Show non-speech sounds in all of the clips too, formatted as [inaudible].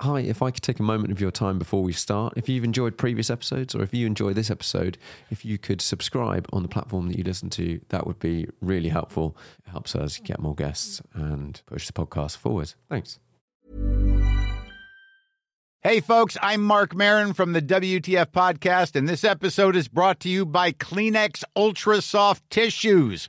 hi, if I could take a moment of your time before we start, if you've enjoyed previous episodes or if you enjoy this episode, if you could subscribe on the platform that you listen to, that would be really helpful. It helps us get more guests and push the podcast forward. Thanks. Hey, folks, I'm Marc Maron from the WTF Podcast, and this episode is brought to you by Kleenex Ultra Soft Tissues,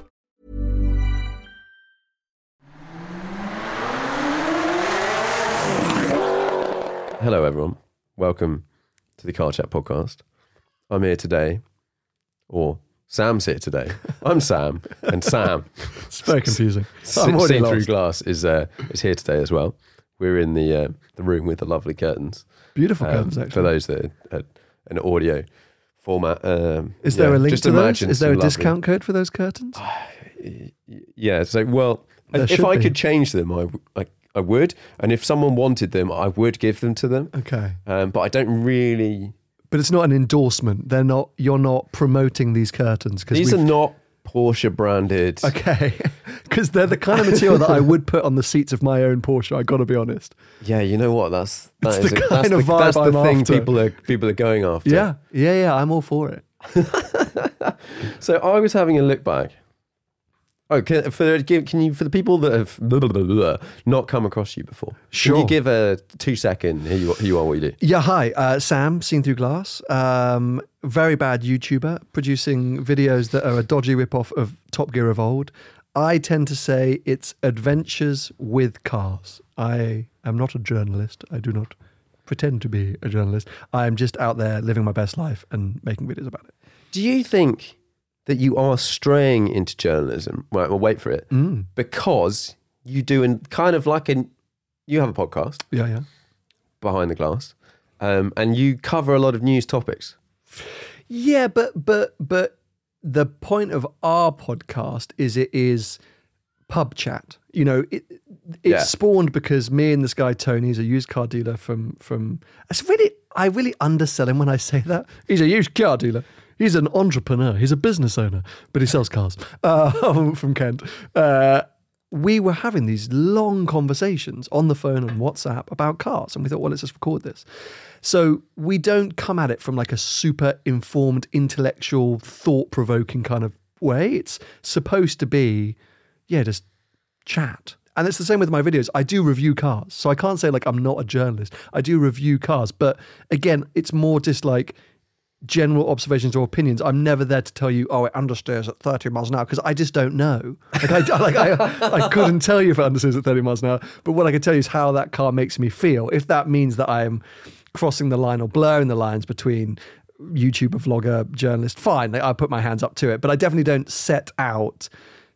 Hello, everyone. Welcome to the Car Chat podcast. I'm here today, or Sam's here today. [laughs] I'm Sam, and Sam, It's very confusing. see I'm already through glass, is uh, is here today as well. We're in the uh, the room with the lovely curtains. Beautiful um, curtains, actually. for those that are at an audio format. Um, Is there yeah, a link just to those? Is there a lovely- discount code for those curtains? [sighs] Yeah. So, well, There if I be. could change them, I, I I would, and if someone wanted them, I would give them to them. Okay. Um, but I don't really. But it's not an endorsement. They're not. You're not promoting these curtains because These are not Porsche branded. Okay, [laughs] because they're the kind of material that I [laughs] would put on the seats of my own Porsche. I got to be honest. Yeah, you know what? That's that It's is the a- kind that's of the, vibe that's the I'm thing after. people are people are going after. Yeah, yeah, yeah. I'm all for it. [laughs] So I was having a look back. Oh, can, for give, can you for the people that have blah, blah, blah, blah, not come across you before? Can Sure. you give a two second? who you, here you are. What you do? Yeah, hi, uh, Sam, Seen Through Glass. Um, very bad YouTuber, producing videos that are a dodgy ripoff of Top Gear of old. I tend to say it's adventures with cars. I am not a journalist. I do not pretend to be a journalist. I am just out there living my best life and making videos about it. Do you think that you are straying into journalism? Right, well, wait for it. Mm. Because you do in kind of like an you have a podcast Yeah, yeah. behind the glass, um, and you cover a lot of news topics. Yeah, but but but the point of our podcast is it is pub chat. You know, it it Yeah. spawned because me and this guy Tony, he's a used car dealer from from. It's really I really undersell him when I say that. He's a used car dealer. He's an entrepreneur. He's a business owner, but he sells cars uh, [laughs] from Kent. Uh, we were having these long conversations on the phone and WhatsApp about cars, and we thought, well, let's just record this. So we don't come at it from like a super informed, intellectual, thought provoking kind of way. It's supposed to be, yeah, just chat. And it's the same with my videos. I do review cars. So I can't say like I'm not a journalist. I do review cars. But again, it's more just like general observations or opinions. I'm never there to tell you, oh, it understeers at 30 miles an hour because I just don't know. Like, I, [laughs] like I, I couldn't tell you if it understeers at 30 miles an hour. But what I can tell you is how that car makes me feel. If that means that I am crossing the line or blurring the lines between YouTuber, vlogger, journalist, fine. Like, I put my hands up to it. But I definitely don't set out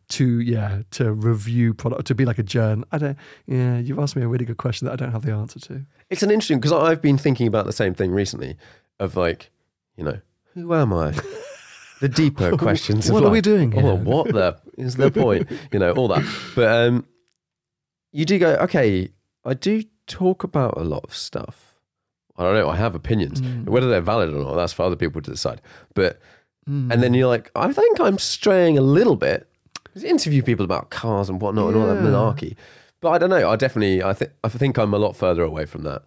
to yeah to review product to be like a journ. I don't. Yeah, you've asked me a really good question that I don't have the answer to. It's an interesting because I've been thinking about the same thing recently. Of like, you know, who am I? The deeper [laughs] questions. of What are we life. doing Oh, what the [laughs] is the point? You know, all that. But um, you do go. Okay, I do talk about a lot of stuff I don't know. I have opinions. Whether they're valid or not, that's for other people to decide. But and then you're like, I think I'm straying a little bit. interview people about cars and whatnot and all that Yeah. malarkey. But I don't know. I definitely, I think, I think I'm a lot further away from that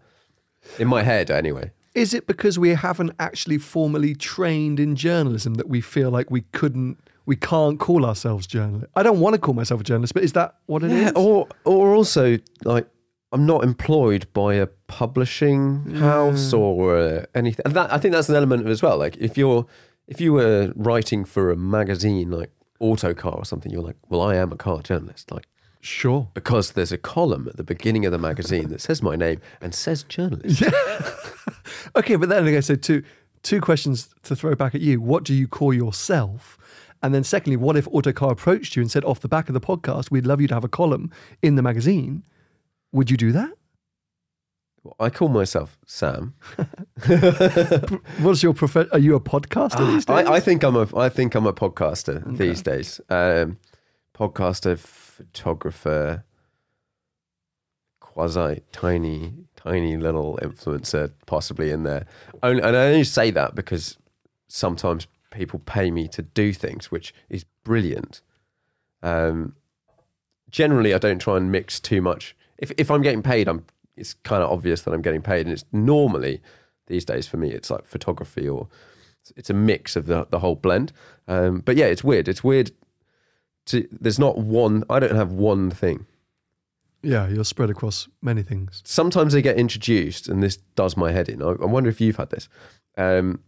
in my head, anyway. Is it because we haven't actually formally trained in journalism that we feel like we couldn't, we can't call ourselves journalists? I don't want to call myself a journalist, but is that what it is? Yeah, or or also like I'm not employed by a publishing house or uh, anything. And that I think that's an element of it as well. Like if you're if you were writing for a magazine like Autocar or something, you're like, well, I am a car journalist, like Sure. because there's a column at the beginning of the magazine that says my name and says journalist. [laughs] Okay, but then okay, so two two questions to throw back at you. What do you call yourself? And then secondly, what if Autocar approached you and said off the back of the podcast, we'd love you to have a column in the magazine? Would you do that? I call myself Sam. [laughs] What's your prof- are you a podcaster these days? I, I think I'm a I think I'm a podcaster these days. Um, podcaster, photographer, quasi tiny tiny little influencer possibly in there. Only, and I only say that because sometimes people pay me to do things, which is brilliant. Um, generally, I don't try and mix too much. If if I'm getting paid, I'm it's kind of obvious that I'm getting paid, and it's normally these days for me, it's like photography or it's a mix of the the whole blend. Um, but yeah, it's weird. It's weird. There's not one. I don't have one thing. yeah, you're spread across many things. Sometimes they get introduced, and this does my head in. I, I wonder if you've had this. Um,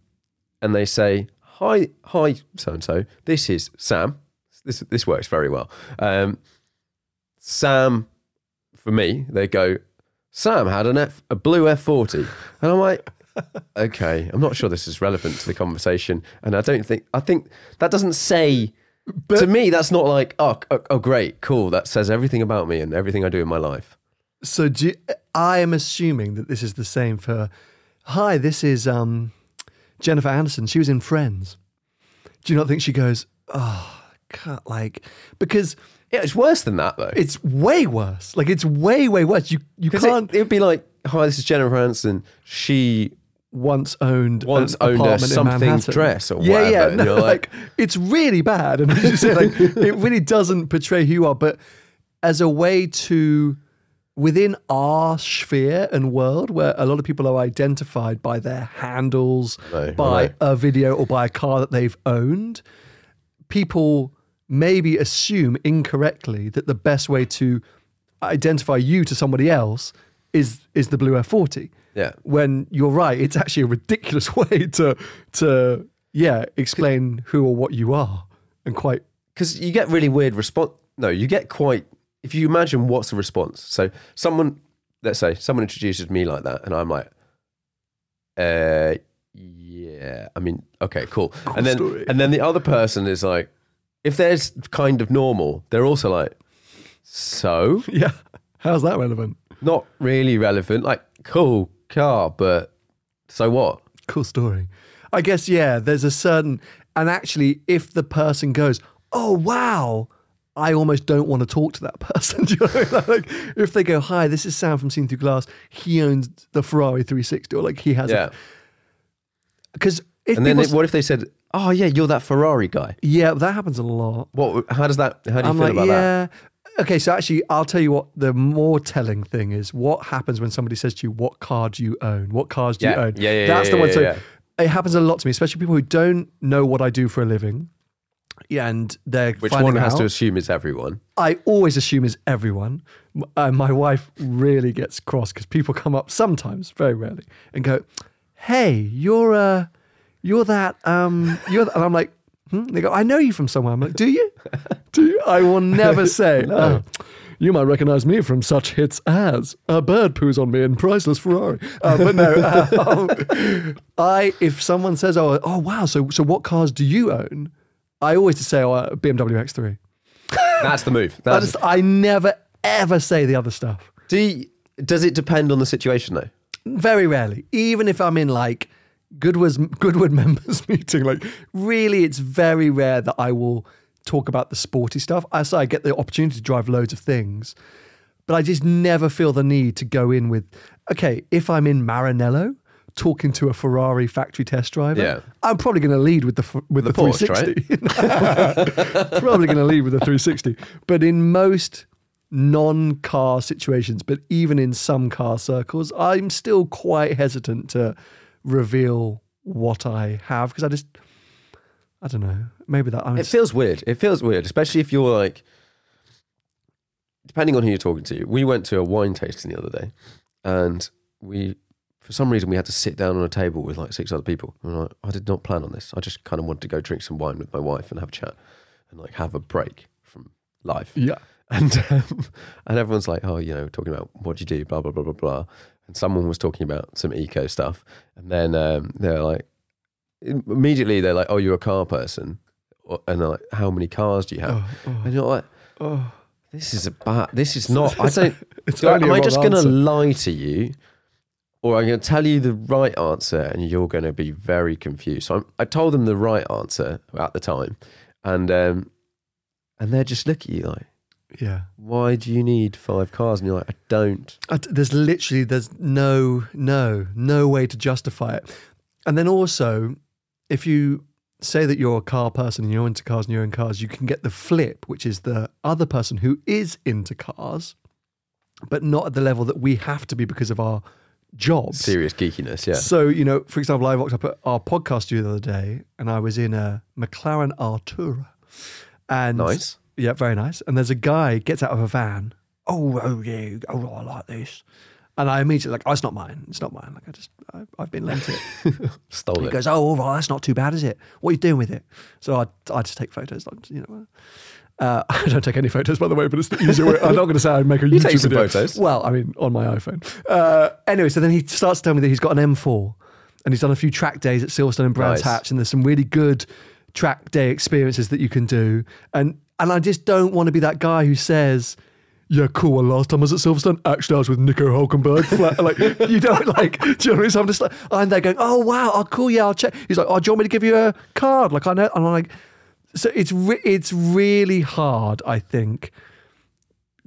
and they say, "Hi, hi, so and so. This is Sam. This this works very well." Um, Sam, for me, they go, "Sam had an F, a blue F40," and I'm like. [laughs] okay, I'm not sure this is relevant to the conversation, and I don't think I think that doesn't say to me. That's not like oh, oh oh great cool. That says everything about me and everything I do in my life. So do you, I am assuming that this is the same for. Hi, this is um, Jennifer Anderson. She was in Friends. Do you not think she goes? Oh, God, like because Yeah, it's worse than that though. it's way worse. Like it's way way worse. You you can't it, would be like, hi, this is Jennifer Aniston. She once owned Once owned a dress or yeah, whatever, Yeah, and no, you're like- it's really bad, [laughs] and as you say, like it really doesn't portray who you are. But as a way to within our sphere and world, where a lot of people are identified by their handles, by a video or by a car that they've owned, people maybe assume incorrectly that the best way to identify you to somebody else is is the blue F40 yeah. when you're right, it's actually a ridiculous [laughs] way to to yeah explain who or what you are, and quite Because you get really weird response. No, you get quite. If you imagine what's the response, so someone, let's say, someone introduces me like that, and I'm like, uh, yeah. I mean, okay, cool. and then story. and then the other person is like, if they're kind of normal, they're also like, so [laughs] yeah. How's that relevant? not really relevant. Like, cool car, but so what? Cool story. I guess yeah. There's a certain and actually, if the person goes, oh wow. I almost don't want to talk to that [laughs] person. [laughs] Do you know what I mean? Like, if they go, "Hi, this is Sam from Seen Through Glass. He owns the Ferrari 360," or like he has, Yeah. Because if And then people it, what if they said, oh yeah, you're that Ferrari guy? yeah, that happens a lot. What? How does that? How do you I'm feel like, about that? yeah. Okay, so actually, I'll tell you what the more telling thing is what happens when somebody says to you, What car do you own? What cars do you own? yeah, yeah, That's yeah, the one. yeah, so yeah. it happens a lot to me, especially people who don't know what I do for a living. Yeah, and they're Which one has out. to assume is everyone? I always assume is everyone. Uh, my wife really gets cross because people come up sometimes, very rarely, and go, "Hey, you're uh, you're that um, you're," th-" and I'm like, hmm? they go, "I know you from somewhere." I'm like, "Do you? Do you?" I will never [laughs] say. "Oh, you might recognize me from such hits as a bird poos on me in priceless Ferrari. Uh, but no, uh, I if someone says, "Oh, oh wow," so so what cars do you own? I always just say, "Oh, a BMW X3." That's the move. I That's, just I never ever say the other stuff. do you, does it depend on the situation though? Very rarely. Even if I'm in like Goodwood's Goodwood [laughs] members [laughs] meeting, like really it's very rare that I will talk about the sporty stuff. I say I get the opportunity to drive loads of things, but I just never feel the need to go in with okay, if I'm in Maranello talking to a Ferrari factory test driver, Yeah. I'm probably going to lead with the with the, The Porsche, right? 360. [laughs] probably going to lead with the 360. But in most non-car situations, but even in some car circles, I'm still quite hesitant to reveal what I have because I just I don't know. Maybe that I'm It feels weird. It feels weird, especially if you're like, depending on who you're talking to. We went to a wine tasting the other day, and we, for some reason, we had to sit down on a table with like six other people. And like, I did not plan on this. I just kind of wanted to go drink some wine with my wife and have a chat, and like have a break from life. yeah. And um, [laughs] and everyone's like, oh, you know, talking about what do you do, blah blah blah blah blah. And someone was talking about some eco stuff, and then um, they're like, immediately they're like, oh, you're a car person, and they're like, how many cars do you have? And you're like, Oh. this is a bad. This is not. I [laughs] don't. Do I- am I just going to lie to you, or I'm going to tell you the right answer, and you're going to be very confused? So I'm, I told them the right answer at the time, and um, and they're just looking at you like, Yeah. why do you need five cars? And you're like, I don't. I there's literally there's no no no way to justify it and then also if you say that you're a car person and you're into cars and you're in cars you can get the flip which is the other person who is into cars but not at the level that we have to be because of our jobs Serious geekiness, yeah. so you know for example i walked up at our podcast studio the other day and i was in a mclaren artura and Nice. Yeah, very nice. And there's a guy gets out of a van. Oh, oh yeah, oh, I like this. And I immediately like, oh, it's not mine. It's not mine. Like I just, I, I've been lent it. [laughs] Stole he it. goes, oh, all right, that's not too bad, is it? What are you doing with it? So I, I just take photos. Like, you know, uh, [laughs] I don't take any photos, by the way, but it's the easier way. I'm not going to say I make a [laughs] You YouTube take some video. photos. Well, I mean, on my iPhone. Uh, anyway, so then he starts telling me that he's got an M4 and he's done a few track days at Silverstone and Brands Nice. Hatch, and there's some really good track day experiences that you can do. And and I just don't want to be that guy who says, "Yeah, cool. Well, last time I was at Silverstone, actually I was with Nico Hulkenberg." [laughs] Like you don't [laughs] like. Do you know what I mean? So I'm just like, I'm there going, "Oh wow, oh cool, yeah, I'll check." He's like, "Oh, do you want me to give you a card?" Like I know, and I'm like, so it's re- it's really hard, I think.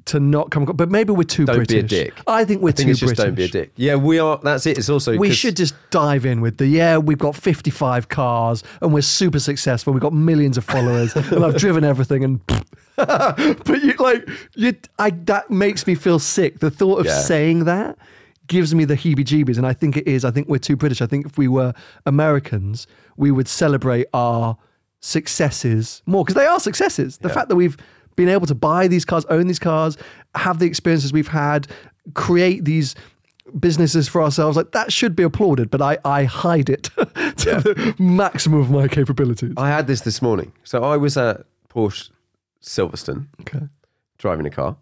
To not come, but maybe we're too Don't be a British. dick. I think we're I think too it's just British. don't be a dick. Yeah, we are. That's it. It's also we should just dive in with the yeah, we've got 55 cars and we're super successful. We've got millions of followers [laughs] and I've driven everything and [laughs] but you like you I that makes me feel sick. The thought of Yeah. saying that gives me the heebie-jeebies and I think it is. I think we're too British. I think if we were Americans, we would celebrate our successes more because they are successes. The fact that we've been able to buy these cars, own these cars, have the experiences we've had, create these businesses for ourselves, like that should be applauded, but I, I hide it [laughs] to the maximum of my capabilities. I had this this morning. So I was at Porsche Silverstone Okay. driving a car,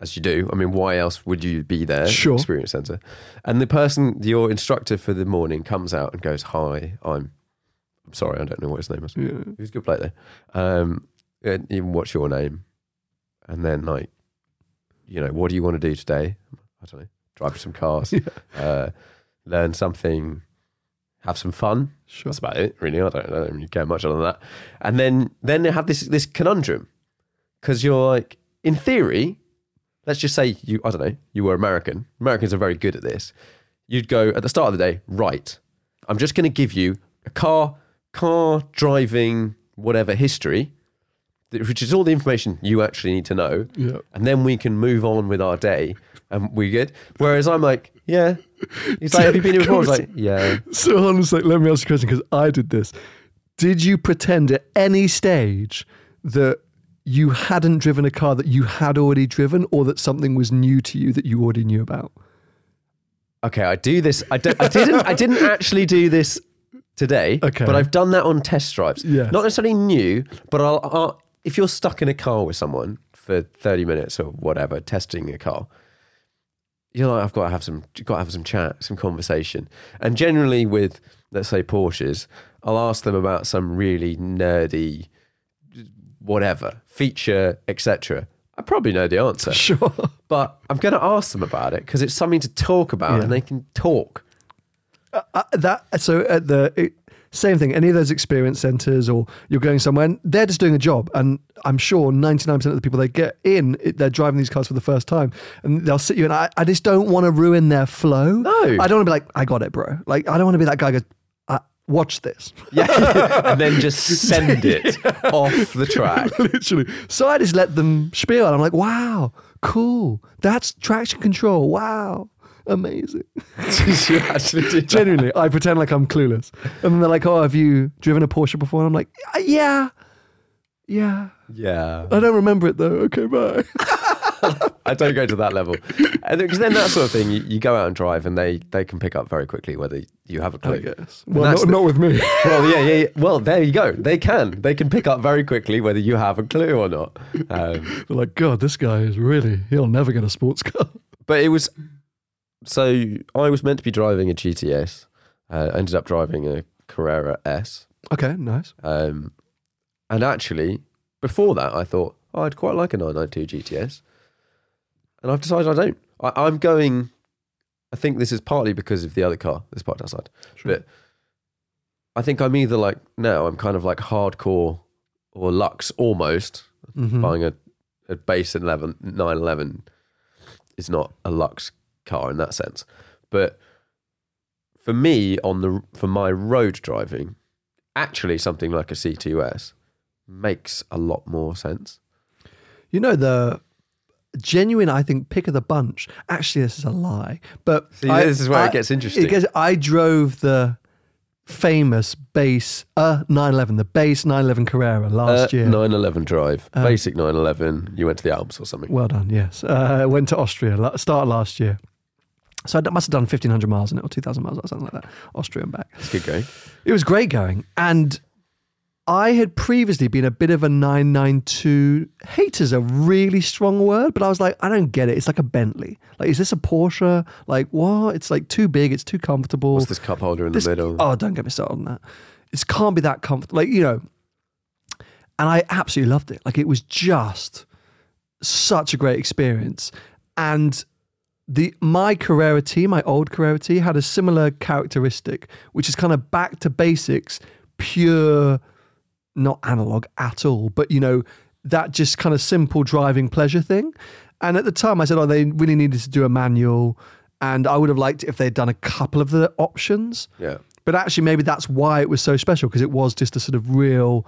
as you do. I mean, why else would you be there? Sure. Experience Centre. And the person, your instructor for the morning, comes out and goes, "Hi, I'm. I'm sorry, I don't know what his name is. He was a good bloke though. Um, and even what's your name? And then like, you know, what do you want to do today? I don't know. Drive some cars, [laughs] uh, learn something, have some fun. Sure. That's about it, really. I don't, I don't really care much other than that. And then then they have this this conundrum because you're like, in theory, let's just say you I don't know you were American. Americans are very good at this. You'd go at the start of the day, right? I'm just going to give you a car car driving whatever history, which is all the information you actually need to know, Yeah. and then we can move on with our day. And we're good. Whereas I'm like, yeah. He's like, have you been here before? I was like, [laughs] yeah. So hold on a sec, let me ask you a question because I did this. Did you pretend at any stage that you hadn't driven a car that you had already driven or that something was new to you that you already knew about? Okay, I do this. I, don't, I didn't. I didn't actually do this today. Okay. but I've done that on test drives. Yes. Not necessarily new, but I'll, I'll. If you're stuck in a car with someone for 30 minutes or whatever, testing a car, you're like, I've got to have some. Got to have some chat, some conversation. And generally, with let's say Porsches, I'll ask them about some really nerdy, whatever feature, etc. I probably know the answer [laughs] Sure. but I'm going to ask them about it because it's something to talk about Yeah. and they can talk. Uh, that so at the Same thing. Any of those experience centers, or you're going somewhere, and they're just doing a job. And I'm sure 99% of the people they get in, it- they're driving these cars for the first time, and they'll sit you. And I, I just don't want to ruin their flow. No. I don't want to be like, I got it, bro. Like I don't want to be that guy. Who goes, uh, watch this. Yeah, [laughs] and then just send it [laughs] off the track. [laughs] Literally. So I just let them spiel, and I'm like, wow, cool. That's traction control. Wow. Amazing. you [laughs] actually did that. Genuinely, I pretend like I'm clueless. And then they're like, oh, have you driven a Porsche before? And I'm like, "Uh, yeah. Yeah. Yeah, I don't remember it though. Okay, bye. [laughs] I don't go to that level. Because then that sort of thing, you, you go out and drive, and they they can pick up very quickly whether you have a clue. I guess. Well, not, the- not with me. [laughs] well, yeah, yeah, yeah. Well, there you go. They can. They can pick up very quickly whether you have a clue or not. Um, They're like, God, this guy is really, he'll never get a sports car. but it was so I was meant to be driving a GTS. Uh, ended up driving a Carrera S. Okay, nice. Um, and actually, before that, I thought oh, I'd quite like a 992 GTS. And I've decided I don't. I, I'm going. I think this is partly because of the other car that's parked outside. But I think I'm either like now I'm kind of like hardcore or Lux almost. Mhm. Buying a, a base 11, 911 is not a Lux car in that sense. But for me, on the for my road driving, actually something like a C2S makes a lot more sense. You know, the genuine, I think, pick of the bunch. Actually, this is a lie. But See, I- this is where it gets interesting. It gets, I drove the famous base uh 911, the base 911 Carrera last Uh, year. 911 drive, Uh, basic 911. You went to the Alps or something. Well done, yes. Uh, went to Austria, start last year. So I must have done 1,500 miles in it, or 2,000 miles, or something like that. Austria and back. It's good going. It was great going. And I had previously been a bit of a 992. Hate is a really strong word, but I was like, I don't get it. It's like a Bentley. Like, is this a Porsche? Like, what? It's like too big. It's too comfortable. What's this cup holder in This- the middle? Oh, don't get me started on that. It can't be that comfortable. Like, you know, and I absolutely loved it. Like, it was just such a great experience. And the my Carrera T, my old Carrera T, had a similar characteristic, which is kind of back to basics, pure, not analog at all, but you know, that just kind of simple driving pleasure thing. And at the time, I said, oh, they really needed to do a manual. And I would have liked it if they'd done a couple of the options. Yeah. But actually, maybe that's why it was so special because it was just a sort of real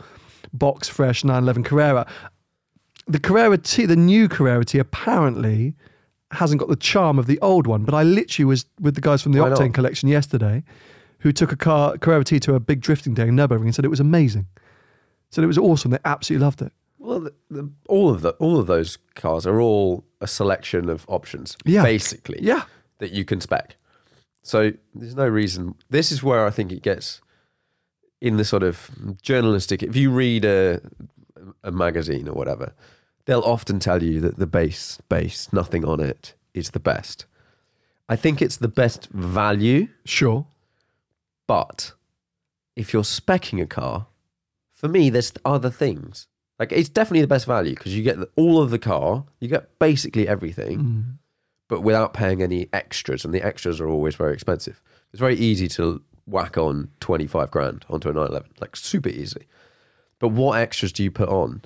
box fresh 911 Carrera. The Carrera T, the new Carrera T, apparently hasn't got the charm of the old one. But I literally was with the guys from the Why not? Octane collection yesterday who took a car, Carrera T to a big drifting day in Nürburgring and said it was amazing. Said it was awesome. They absolutely loved it. Well, the, the, all of the all of those cars are all a selection of options, Yeah. basically, Yeah. that you can spec. So there's no reason. This is where I think it gets in the sort of journalistic. If you read a a magazine or whatever, they'll often tell you that the base base, nothing on it, is the best. I think it's the best value, Sure. but if you're specking a car, for me, there's other things. Like it's definitely the best value because you get the, all of the car, you get basically everything, mm. but without paying any extras, and the extras are always very expensive. It's very easy to whack on twenty five grand onto a 911, like super easy. But what extras do you put on?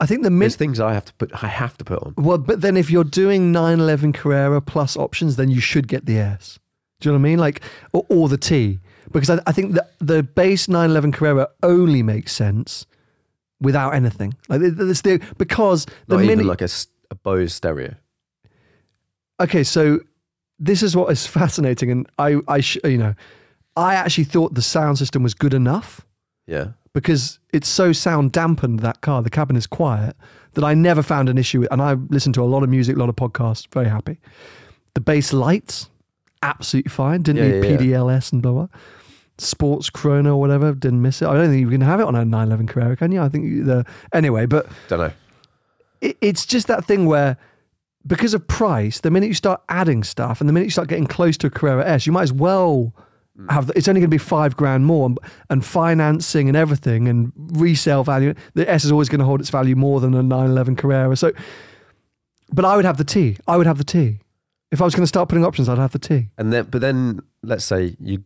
I think the There's things I have to put. I have to put on. Well, but then if you're doing 911 Carrera plus options, then you should get the S. Do you know what I mean? Like, or, or the T. Because I, I think the, the base 911 Carrera only makes sense without anything. Like, it's the, because the Not minute. like a Bose stereo. okay, so this is what is [laughs] fascinating. And I, I sh- you know, I actually thought the sound system was good enough Yeah, because it's so sound dampened that car. The cabin is quiet that i never found an issue with and i listened to a lot of music a lot of podcasts very happy. The bass lights absolutely fine. Didn't Yeah, need yeah, yeah. pdls and blah blah. Sports chrono or whatever didn't miss it. I don't think you can have it on a 911 carrera can you? I think the anyway but don't know. it, it's just that thing where because of price, the minute you start adding stuff and the minute you start getting close to a Carrera S, you might as well Mm. have it's only going to be five grand more and, and financing and everything and resale value. The S is always going to hold its value more than a 911 Carrera. So, but I would have the T. I would have the T. If I was going to start putting options, I'd have the T. And then, but then let's say you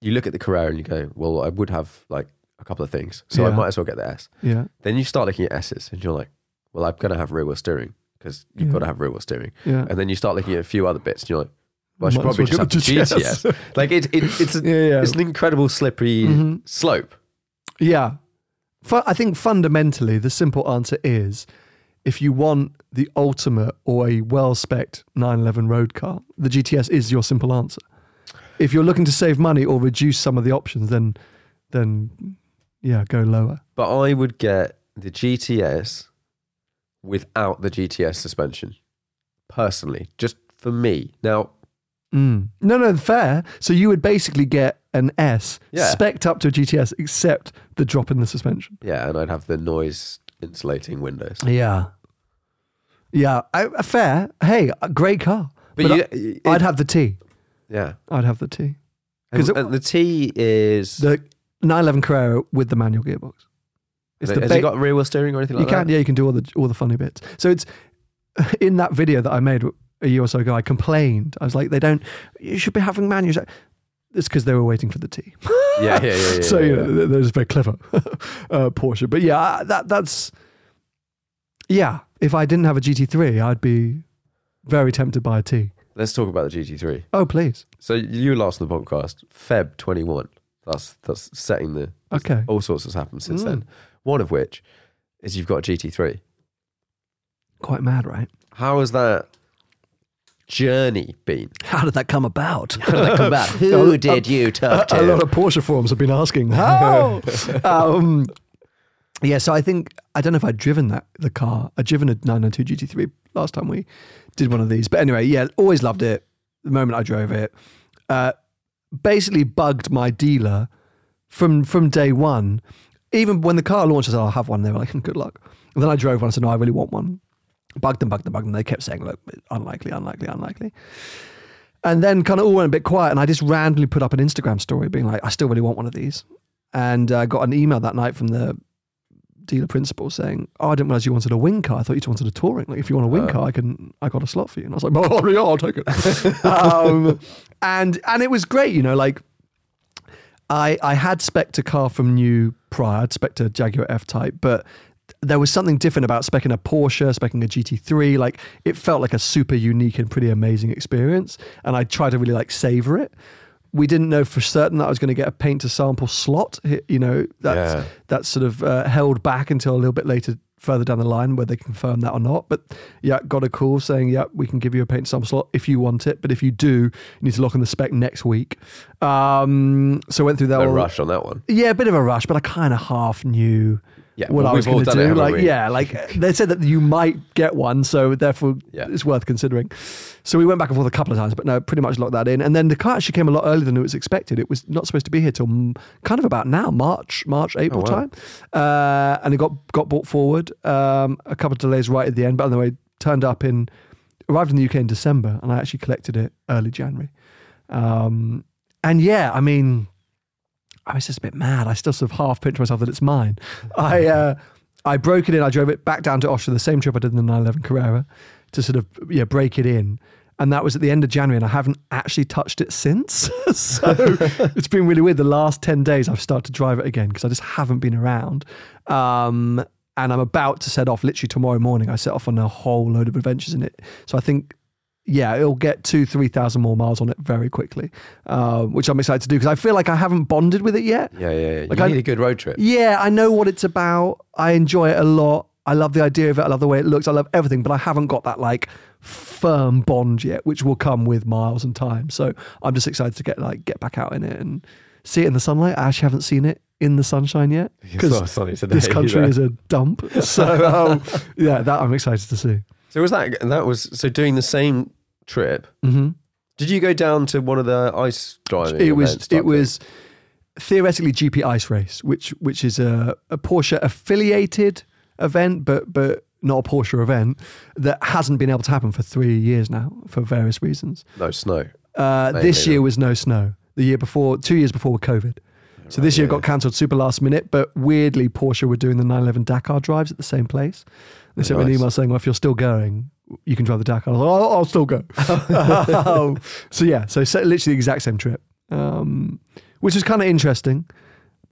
you look at the Carrera and you go, well, I would have like a couple of things, so I might as well get the S. Yeah. Then you start looking at S's and you're like, well, I'm going to have rear wheel steering because you've Yeah. got to have rear wheel steering. Yeah. And then you start looking at a few other bits and you're like, well, I should Might probably well just have the GTS. GTS. [laughs] like it, it, it's, a, Yeah, yeah. it's an incredible slippery Mhm. slope. Yeah. Fu- I think fundamentally, the simple answer is if you want the ultimate or a well spec'd 911 road car, the GTS is your simple answer. If you're looking to save money or reduce some of the options, then, then yeah, go lower. But I would get the GTS without the GTS suspension, personally, just for me. Now, Mm. No, no, fair. So you would basically get an S Yeah. spec up to a GTS, except the drop in the suspension. yeah, and I'd have the noise insulating windows. Yeah. Yeah, I, uh, fair. Hey, a great car. But you- I, it- would have the T. Yeah. I'd have the T. And, Because it- and the T is. The 911 Carrera with the manual gearbox. It's has the it ba- got rear wheel steering or anything you like can, that? yeah, you can do all the all the funny bits. So it's [laughs] in that video that I made a year or so ago. I complained. I was like, they don't. You should be having manuals. It's because they were waiting for the T. [laughs] Yeah, yeah, yeah. yeah, so yeah, you yeah. know, they're just very clever, [laughs] uh, Porsche. But yeah, that that's yeah. If I didn't have a GT3, I'd be very tempted by a T. Let's talk about the GT3. Oh, please. So you last on the podcast, Feb 21. That's that's setting the. Okay. All sorts has happened since Mm. then. One of which is you've got a GT3. Quite mad, right? How has that journey been? How did that come about? [laughs] Who did you talk a, a lot of Porsche forums have been asking how. [laughs] um, yeah, so I think I don't know if I'd driven that the car. I'd driven a 992 GT3 last time we did one of these. But anyway, yeah, always loved it. The moment I drove it, uh, basically bugged my dealer from from day one. Even when the car launched, I said, "I'll have one." They were like, [laughs] "Good luck." And then I drove one. I said, "No, I really want one." Bugged them, bugged them, bugged them. They kept saying, "Look, unlikely, unlikely, unlikely." And then kind of all went a bit quiet, and I just randomly put up an Instagram story being like, I still really want one of these. And I uh, got an email that night from the dealer principal saying, Oh, I didn't realize you wanted a wing car. I thought you just wanted a touring. Like, if you want a wing car, I can, I got a slot for you. And I was like, [laughs] Oh, yeah, I'll take it. [laughs] um, and, and it was great, you know, like, I, I had spec'd a car from New prior, I'd spec'd a Jaguar F Type, but there was something different about specking a Porsche, specking a GT3. Like it felt like a super unique and pretty amazing experience. And I tried to really like savor it. We didn't know for certain that I was going to get a paint to sample slot. You know, that's, Yeah. that's sort of uh, held back until a little bit later, further down the line, where they confirm that or not. But yeah, got a call saying, yeah, we can give you a paint to sample slot if you want it. But if you do, you need to lock in the spec next week. Um, so went through that. No rush on that one. yeah, a bit of a rush, but I kind of half knew Yeah, what well, I was going to done it, do. like, we? yeah, like [laughs] they said that you might get one, so therefore Yeah. it's worth considering. So we went back and forth a couple of times, but no, pretty much locked that in. And then the car actually came a lot earlier than it was expected. It was not supposed to be here till kind of about now, March, March, April Oh, wow. time, uh, and it got got brought forward. Um, a couple of delays right at the end, but anyway, turned up in arrived in the UK in December, and I actually collected it early January. Um, and yeah, I mean. I was just a bit mad. I still sort of half pinch myself that it's mine. I uh, I broke it in. I drove it back down to Austria, the same trip I did in the 911 Carrera, to sort of yeah break it in. And that was at the end of January, and I haven't actually touched it since. [laughs] so [laughs] it's been really weird. The last 10 days, I've started to drive it again because I just haven't been around. Um, and I'm about to set off literally tomorrow morning. I set off on a whole load of adventures in it. So I think yeah, it'll get two, three thousand more miles on it very quickly, uh, which I'm excited to do because I feel like I haven't bonded with it yet. Yeah, yeah, yeah. Like you I- need a good road trip. Yeah, I know what it's about. I enjoy it a lot. I love the idea of it. I love the way it looks. I love everything, but I haven't got that like firm bond yet, which will come with miles and time. So I'm just excited to get like get back out in it and see it in the sunlight. I actually haven't seen it in the sunshine yet [laughs] because sunny today this country either. is a dump. [laughs] So um, yeah, that I'm excited to see. So was that that was so doing the same trip? hmm Did you go down to one of the ice driving? it was it was theoretically GP Ice Race, which which is a, a Porsche affiliated event, but but not a Porsche event that hasn't been able to happen for three years now for various reasons. no snow? Uh, this year was no snow. The year before, two years before, COVID. So this year got cancelled super last minute, but weirdly Porsche were doing the 911 Dakar drives at the same place. They sent me an email saying, "Well, if you're still going, you can drive the Dakar." I was like, "Oh, I'll still go." Um, [laughs] so yeah, so, literally the exact same trip. um, which was kind of interesting,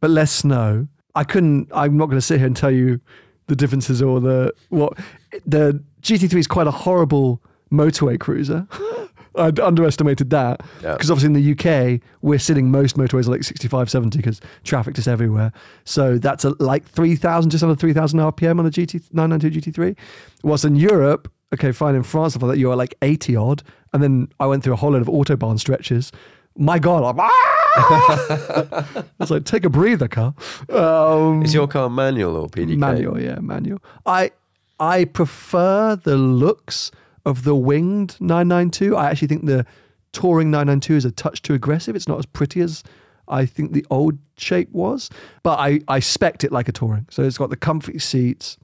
but less snow. I couldn't. I'm not going to sit here and tell you the differences or the what. The GT3 is quite a horrible motorway cruiser. [laughs] I'd underestimated that Yeah. because obviously in the UK we're sitting most motorways are like 65, 70 because traffic is everywhere. So that's a, like 3,000, just under 3,000 RPM on a GT 992 GT3. Whilst in Europe, okay, fine, in France like that, you're like 80 odd. And then I went through a whole lot of autobahn stretches. My God, I'm, ah! [laughs] I was like, take a breather, car. Um, Is your car manual or PDK? Manual, yeah, manual. I I prefer the looks of the winged 992. I actually think the touring 992 is a touch too aggressive. It's not as pretty as I think the old shape was, but I I spec it like a touring. So it's got the comfy seats,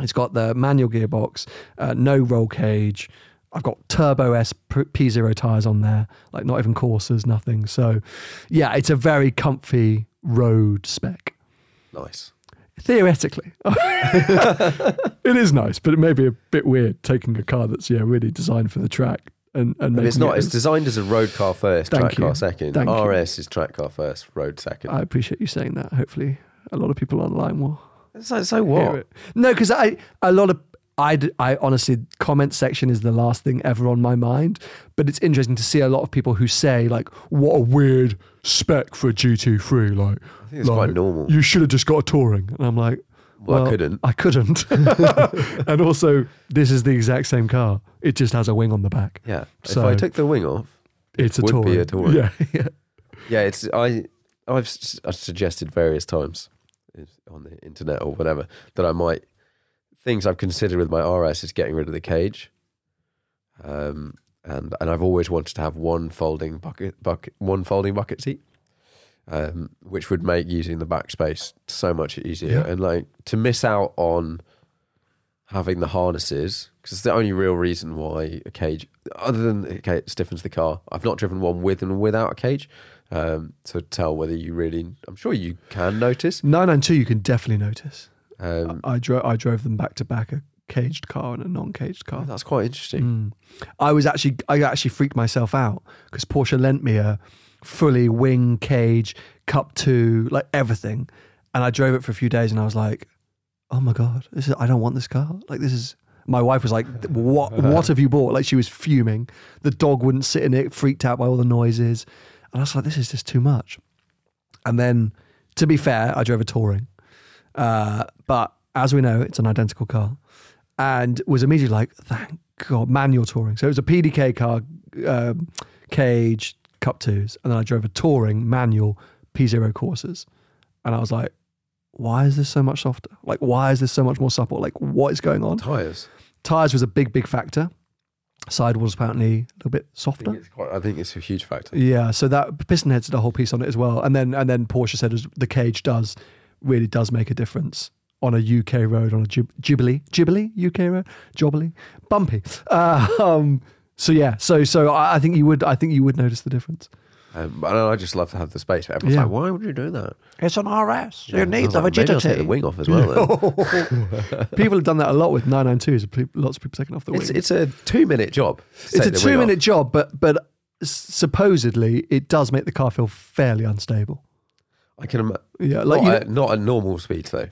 it's got the manual gearbox, uh, no roll cage. I've got Turbo S P0 tires on there, like not even Corsas, nothing. So, yeah, it's a very comfy road spec Nice. Theoretically [laughs] it is nice but it may be a bit weird taking a car that's yeah really designed for the track and and But it's not. it It's designed as a road car first, Thank track you. car second. Thank you. RS is track car first, road second. i appreciate you saying that hopefully a lot of people online will so, so what? no because i a lot of I, d- I honestly comment section is the last thing ever on my mind but it's interesting to see a lot of people who say like what a weird spec for a gt3 like I think it's quite normal. you should have just got a touring and i'm like Well, I couldn't. I couldn't. [laughs] and also, this is the exact same car. It just has a wing on the back. Yeah. So- if I took the wing off, It's a would touring. be a touring. Yeah, [laughs] yeah. yeah, it's I. I've, I've suggested various times eh, on the internet or whatever that I might things I've considered with my RS is getting rid of the cage. Um, and and I've always wanted to have one folding bucket bucket one folding bucket seat. Um, which would make using the backspace so much easier, Yeah. and like to miss out on having the harnesses because it's the only real reason why a cage, other than okay, it stiffens the car. I've not driven one with and without a cage um, to tell whether you really. I'm sure you can notice. 992, you can definitely notice. Um, I drove. I drove them back to back, a caged car and a non-caged car. that's quite interesting. Mm. I was actually, I actually freaked myself out because Porsche lent me a fully wing cage, cup two, like everything, and I drove it for a few days, and I was like, "Oh my god, this is, I don't want this car. Like this is." My wife was like, "What? [laughs] What have you bought?" Like she was fuming. The dog wouldn't sit in it, freaked out by all the noises, and I was like, "This is just too much." And then, to be fair, I drove a touring, uh, but as we know, it's an identical car, and was immediately like, "Thank God, manual touring." So it was a PDK car, um, cage, cup twos, and then I drove a touring manual P0 Corsas, and I was like, "Why is this so much softer? Like, why is this so much more supple? Like, what is going on?" Tires. Tires was a big, big factor. Sidewalls apparently a little bit softer. I think it's quite. I think it's a huge factor. Yeah, so that PistonHeads did a whole piece on it as well, and then and then Porsche said as the cage does really does make a difference on a UK road on a jib- Jubilee Jubilee UK road Jubilee bumpy. Uh, [laughs] um, so yeah, so so I, I think you would I think you would notice the difference. Um, and I just love to have the space. But everyone's Yeah. like, "Why would you do that?" It's an RS. I was like, Maybe I'll the wing off as well. Then. [laughs] people have done that a lot with 992s. Lots of people taking off the wing. it's it's a two minute job. It's a two minute job, but but supposedly it does make the car feel fairly unstable. I can imagine. Yeah, like not, you at, not at normal speed though.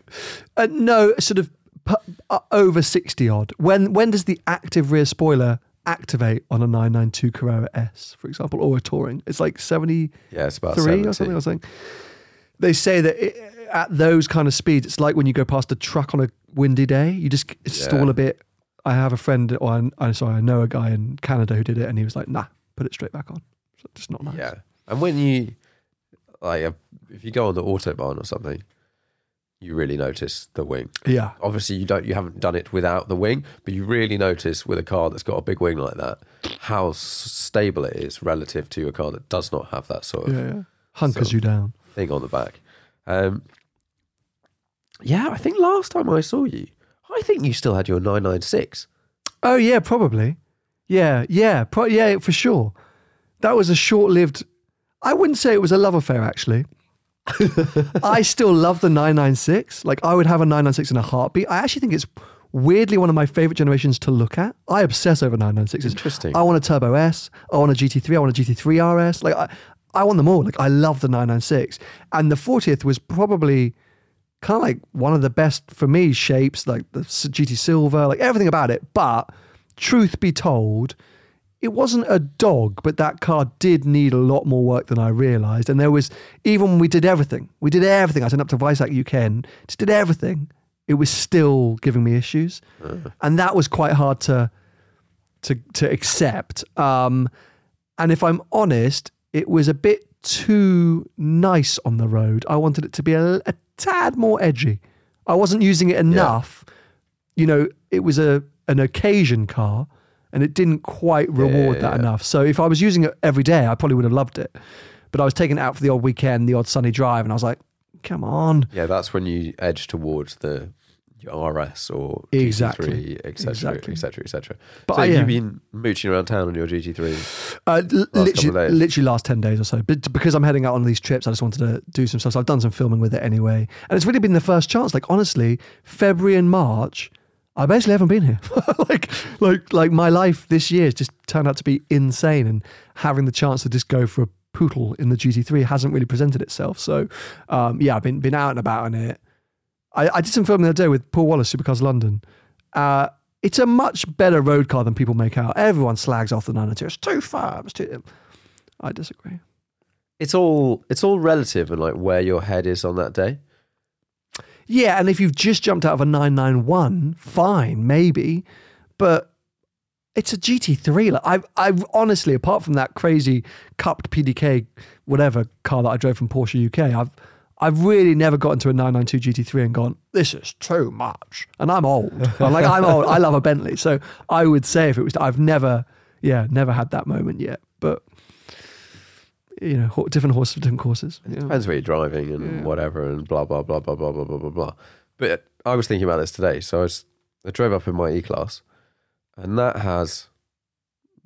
Uh, no, sort of pu- uh, over 60 odd. When when does the active rear spoiler activate on a 992 Carrera S, for example, or a Touring? It's like seventy. Yeah, it's about or 70. something or something. They say that it, at those kind of speeds, it's like when you go past a truck on a windy day, you just stall Yeah. a bit. I have a friend, or I, I'm sorry, I know a guy in Canada who did it, and he was like, "Nah, put it straight back on." So it's just not nice. Yeah, and when you like, uh, if you go on the autobahn or something, you really notice the wing. yeah, Obviously, you don't, you haven't done it without the wing, but you really notice with a car that's got a big wing like that how s- stable it is relative to a car that does not have that sort of yeah, yeah. Hunkers sort of- you down. thing on the back. Um, yeah, I think last time I saw you, I think you still had your 996. Oh yeah, probably. Yeah, yeah, pro- yeah, for sure. That was a short-lived. I wouldn't say it was a love affair, actually. [laughs] I still love the 996. Like I would have a 996 in a heartbeat. I actually think it's weirdly one of my favorite generations to look at. I obsess over 996s. Interesting. I want a Turbo S. I want a GT3. I want a GT3 RS. Like I, I want them all. Like I love the 996, and the 40th was probably kind of like one of the best for me shapes, like the GT Silver, like everything about it. But truth be told, it wasn't a dog, but that car did need a lot more work than I realized. And there was, even when we did everything, we did everything. I sent up to Visac UK and just did everything. It was still giving me issues. And that was quite hard to, to, to accept. Um, and if I'm honest, it was a bit too nice on the road. I wanted it to be a, a tad more edgy. I wasn't using it enough. You know, it was a an occasion car, and it didn't quite reward yeah, that yeah. enough. So if I was using it every day, I probably would have loved it. But I was taking it out for the odd weekend, the odd sunny drive, and I was like, "Come on!" Yeah, that's when you edge towards the RS or Exactly. GT3, etc., etc., etc. But So have yeah. you been mooching around town on your GT3? Uh, l- couple of literally, literally last 10 days or so. But because I'm heading out on these trips, I just wanted to do some stuff. So I've done some filming with it anyway. And it's really been the first chance. Like, honestly, February and March, I basically haven't been here. [laughs] like, like, like my life this year has just turned out to be insane. And having the chance to just go for a poodle in the GT3 hasn't really presented itself. So, um, yeah, I've been, been out and about in it. I, I did some filming the other day with Paul Wallace, Supercars London. Uh, it's a much better road car than people make out. Everyone slags off the 992. It's too firm. It's too. I disagree. It's all it's all relative and like where your head is on that day. Yeah, and if you've just jumped out of a 991, fine, maybe. But it's a GT3. Like I've, I've honestly, apart from that crazy cupped PDK, whatever car that I drove from Porsche UK, I've, I've really never got into a 992 GT3 and gone, this is too much. And I'm old. [laughs] I'm like, I'm old. I love a Bentley. So I would say if it was, I've never, yeah, never had that moment yet. But, you know, ho- different horses for different courses. It Depends where you're driving and whatever and blah blah blah blah blah blah blah blah blah. But I was thinking about this today. So I was I drove up in my E class, and that has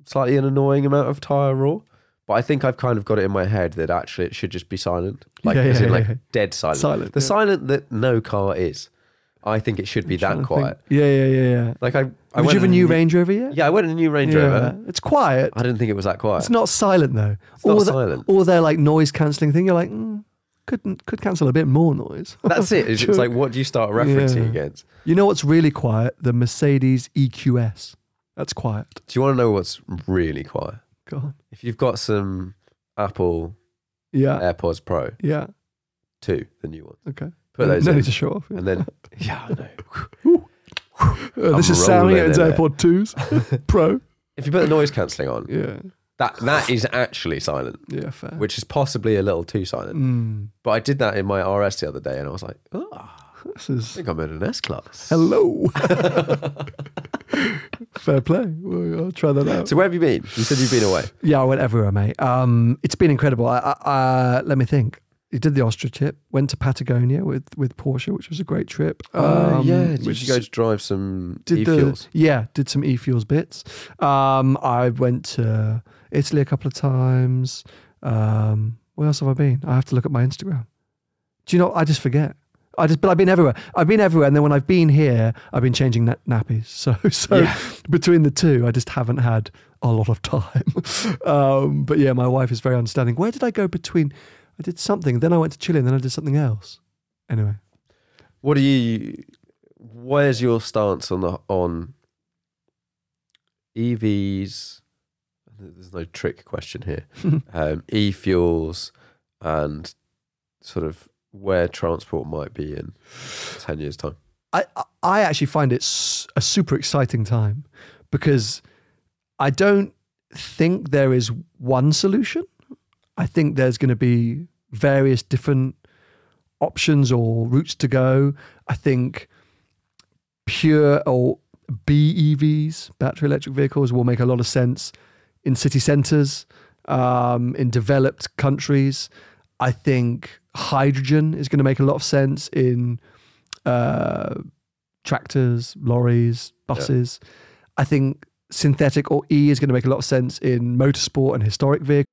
slightly an annoying amount of tire roar. But I think I've kind of got it in my head that actually it should just be silent, [laughs] like Yeah, as yeah, in like yeah. dead silent. Silent, the yeah. silent that no car is. I think it should be Trying that quiet. Yeah, yeah, yeah, yeah. Like I, I Would you have a new Range Rover yet? Yeah, I went in a new Range. Rover. It's quiet. I didn't think it was that quiet. It's not silent though. It's not or the- silent. Or their like noise cancelling thing. You're like, mm, could could cancel a bit more noise. [laughs] That's it. It's, it's like what do you start referencing Yeah. against? you know what's really quiet? The Mercedes EQS. That's quiet. Do you want to know what's really quiet? Go on. If you've got some Apple Yeah. AirPods Pro Yeah. two, the new ones, Okay. put those no in, need to show off. yeah. and then [laughs] yeah, I know. Uh, this I'm is sounding rolling at its. AirPod 2s Pro. If you put the noise cancelling on, Yeah. that that is actually silent, Yeah, fair. which is possibly a little too silent. Mm, But I did that in my RS the other day, and I was like, oh, I this is think I'm in an S class. hello. [laughs] [laughs] fair play. Well, I'll try that out. So where have you been? You said you've been away. Yeah, I went everywhere, mate. Um, it's been incredible. I, I, uh, let me think. You did the Austria trip. Went to Patagonia with with Porsche, which was a great trip. Um, Did which you go to drive some did e-fuels? The, yeah, did some e-fuels bits. Um, I went to Italy a couple of times. Um, where else have I been? I have to look at my Instagram. Do you know? I just forget. I just, but I've been everywhere. I've been everywhere, and then when I've been here, I've been changing na- nappies. [laughs] So, so Yeah. between the two, I just haven't had a lot of time. [laughs] um, but yeah, my wife is very understanding. Where did I go between? I did something, then I went to Chile, and then I did something else. Anyway, What do you? Where's your stance on the on EVs? There's no trick question here. [laughs] um, e-fuels and sort of where transport might be in ten years' time. I I actually find it a super exciting time because I don't think there is one solution. I think there's going to be various different options or routes to go. I think pure or BEVs, battery electric vehicles, will make a lot of sense in city centres, um, in developed countries. I think hydrogen is going to make a lot of sense in uh, tractors, lorries, buses. I think synthetic or E is going to make a lot of sense in motorsport and historic vehicles.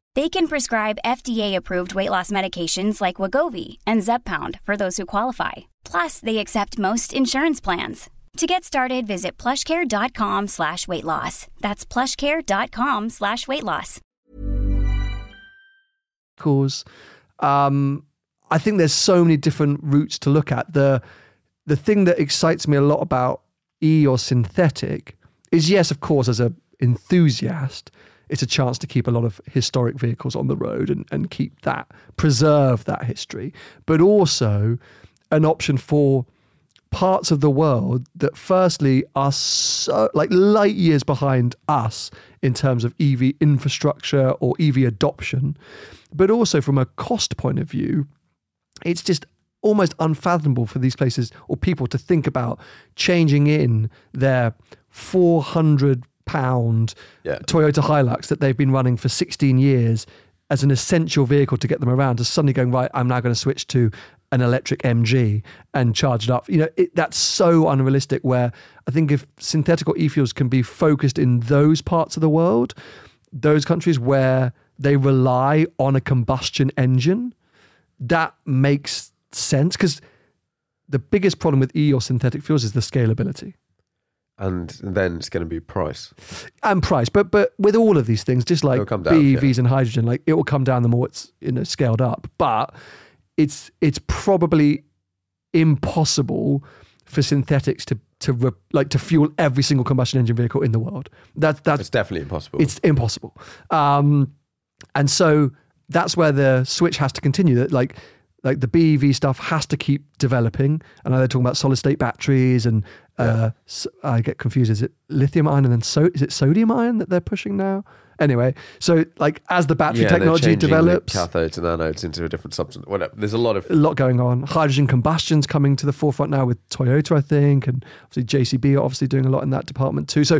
They can prescribe FDA-approved weight loss medications like Wegovy and Zepbound for those who qualify. Plus, they accept most insurance plans. To get started, visit plushcare.com slash weight loss. That's plushcare.com slash weight loss. cause. Um, I think there's so many different routes to look at. The the thing that excites me a lot about E or synthetic is yes, of course, as a enthusiast, it's a chance to keep a lot of historic vehicles on the road and, and keep that, preserve that history, but also an option for parts of the world that firstly are so like light years behind us in terms of EV infrastructure or EV adoption, but also from a cost point of view, it's just almost unfathomable for these places or people to think about changing in their 400 pound Yeah. Toyota Hilux that they've been running for 16 years as an essential vehicle to get them around to suddenly going right I'm now going to switch to an electric MG and charge it up you know it, that's so unrealistic where I think if synthetic or e-fuels can be focused in those parts of the world those countries where they rely on a combustion engine that makes sense because the biggest problem with e or synthetic fuels is the scalability And then it's going to be price. and price. But but with all of these things, just like down, BEVs yeah. and hydrogen, like it will come down the more it's you know scaled up. But it's it's probably impossible for synthetics to to re, like to fuel every single combustion engine vehicle in the world. That's that's It's definitely impossible. it's impossible. Um, and so that's where the switch has to continue. That like like the BEV stuff has to keep developing. And they're talking about solid state batteries and uh, s- I get confused. Is it lithium ion and then so is it sodium ion that they're pushing now? Anyway, so like as the battery yeah, they're technology changing the develops, cathodes and anodes into a different substance. Whatever. There's a lot of a lot going on. Hydrogen combustion's coming to the forefront now with Toyota, I think, and obviously JCB are obviously doing a lot in that department too. So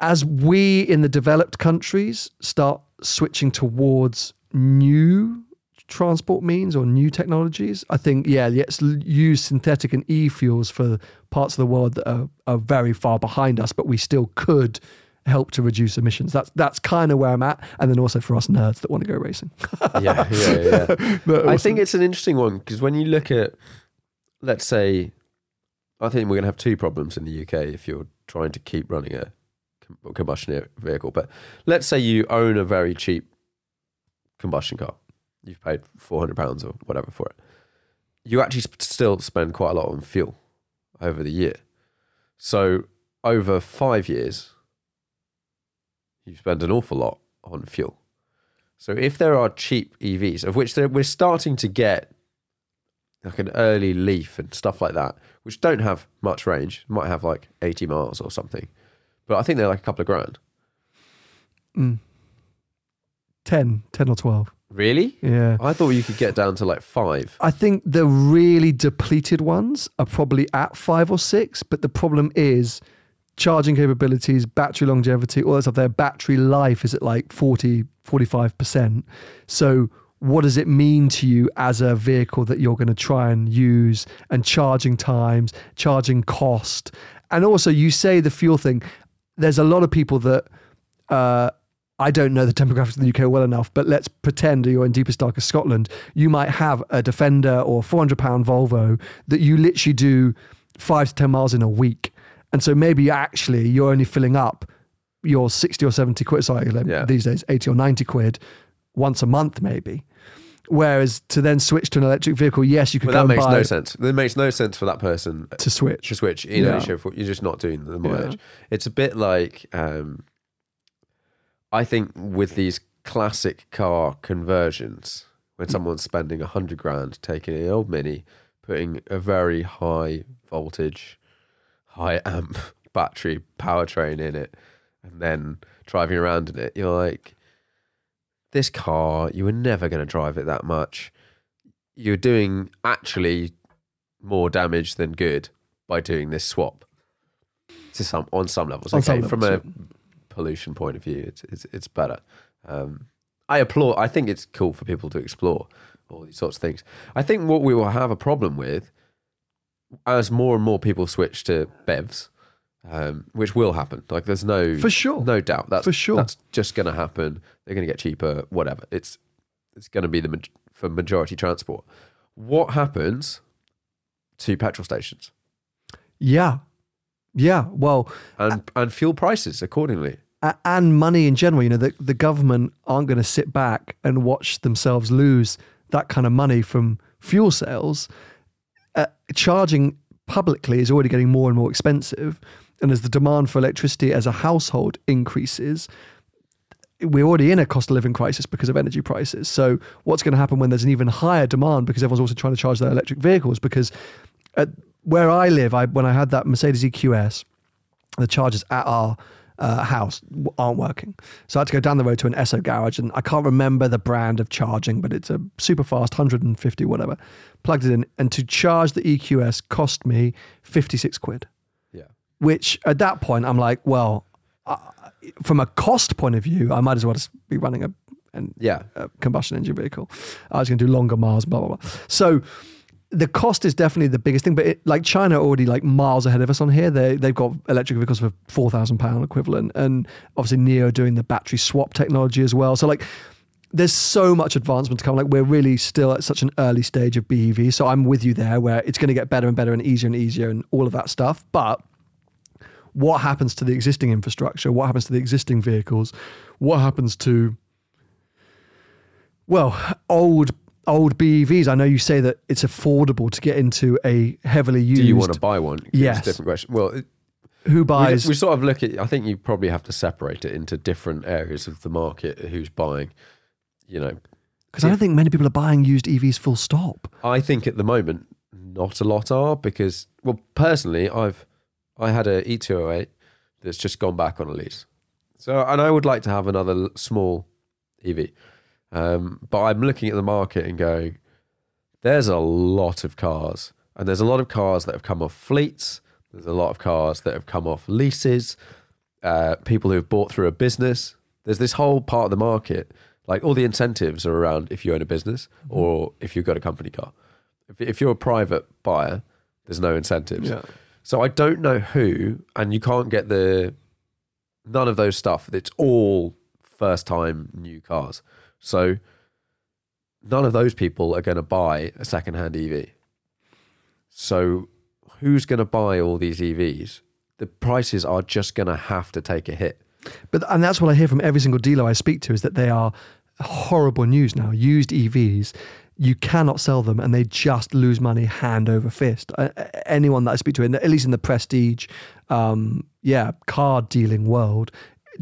as we in the developed countries start switching towards new transport means or new technologies, I think, yeah, let's use synthetic and e-fuels for parts of the world that are, are very far behind us, but we still could help to reduce emissions. That's that's kind of where I'm at. And then also for us nerds that want to go racing. yeah, yeah, [laughs] yeah. I think it's an interesting one because when you look at, let's say, I think we're going to have two problems in the UK if you're trying to keep running a combustion vehicle. But let's say you own a very cheap combustion car, you've paid four hundred pounds or whatever for it. You actually sp- still spend quite a lot on fuel over the year. So over five years, you spend an awful lot on fuel. So if there are cheap EVs, of which we're starting to get like an early Leaf and stuff like that, which don't have much range, might have like 80 miles or something, but I think they're like a couple of grand. Mm. 10, 10 or 12. Really? Yeah. I thought you could get down to like five. I think the really depleted ones are probably at five or six, but the problem is charging capabilities, battery longevity, all that stuff. Their battery life is at like 40, 45%. So, what does it mean to you as a vehicle that you're going to try and use and charging times, charging cost? And also, you say the fuel thing. There's a lot of people that uh, I don't know the demographics of the UK well enough, but let's pretend you're in deepest, darkest Scotland. You might have a Defender or 400 pound Volvo that you literally do five to 10 miles in a week. And so maybe actually you're only filling up your 60 or 70 quid, sorry, Yeah. these days, 80 or 90 quid once a month, maybe. Whereas to then switch to an electric vehicle, yes, you could But that makes no sense. It makes no sense for that person to switch. to switch in Yeah. You're just not doing the mileage. It's a bit like um, I think with these classic car conversions, when someone's spending a hundred grand taking an old Mini, putting a very high voltage, high amp [laughs] battery powertrain in it, and then driving around in it, you're like, this car, you were never going to drive it that much. You're doing actually more damage than good by doing this swap. To some on some levels, On okay. some from levels, a pollution point of view, it's it's, it's better. Um, I applaud. I think it's cool for people to explore all these sorts of things. I think what we will have a problem with as more and more people switch to bevs, um, which will happen. Like there's no For sure. no doubt. That's For sure. That's just going to happen. They're going to get cheaper. Whatever. It's it's going to be the for majority transport. What happens to petrol stations Yeah. Yeah. Well, and and fuel prices accordingly? And money in general. You know, the, the government aren't going to sit back and watch themselves lose that kind of money from fuel sales. Uh, charging publicly is already getting more and more expensive. And as the demand for electricity as a household increases, we're already in a cost of living crisis because of energy prices. So, what's going to happen when there's an even higher demand because everyone's also trying to charge their electric vehicles? Because where I live, I when I had that Mercedes EQS, the chargers at our uh, house aren't working. So I had to go down the road to an Esso garage, and I can't remember the brand of charging, but it's a super fast, 150 whatever. Plugged it in, and to charge the EQS cost me 56 quid. Yeah. Which at that point I'm like, well, uh, from a cost point of view, I might as well just be running a, an, Yeah. a combustion engine vehicle. I was going to do longer miles, blah blah blah. So the cost is definitely the biggest thing, but it, like China already like miles ahead of us on here. They they've got electric vehicles for four thousand pound equivalent, and obviously NIO doing the battery swap technology as well. So like. There's so much advancement to come. Like we're really still at such an early stage of BEV. So I'm with you there, where it's going to get better and better and easier and easier and all of that stuff. But what happens to the existing infrastructure? What happens to the existing vehicles? What happens to well, old old BEVs? I know you say that it's affordable to get into a heavily used. Do you want to buy one? Yes. a different question. Well, it, Who buys? we sort of look at. I think you probably have to separate it into different areas of the market. Who's buying? You know, Because I don't think many people are buying used EVs. Full stop. I think at the moment not a lot are because well personally I've I had a E208 that's just gone back on a lease. So and I would like to have another small EV. Um, but I'm looking at the market and going there's a lot of cars and there's a lot of cars that have come off fleets. There's a lot of cars that have come off leases. Uh, people who have bought through a business. There's this whole part of the market. Like all the incentives are around if you own a business or if you've got a company car. If, if you're a private buyer, there's no incentives. Yeah. So I don't know who, and you can't get the none of those stuff. It's all first time new cars. So none of those people are going to buy a secondhand EV. So who's going to buy all these EVs? The prices are just going to have to take a hit. But and that's what I hear from every single dealer I speak to is that they are horrible news now. Used EVs, you cannot sell them, and they just lose money hand over fist. Uh, anyone that I speak to, at least in the prestige, um, yeah, car dealing world,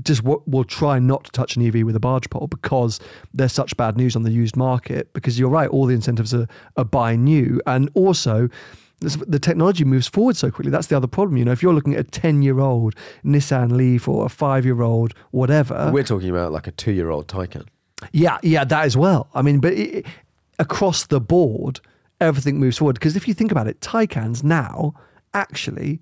just w- will try not to touch an EV with a barge pole because there's such bad news on the used market. Because you're right, all the incentives are, are buy new, and also this- the technology moves forward so quickly. That's the other problem. You know, if you're looking at a 10 year old Nissan Leaf or a five year old, whatever. We're talking about like a two year old Taycan. Yeah, yeah, that as well. I mean, but it, across the board, everything moves forward. Because if you think about it, Taycans now actually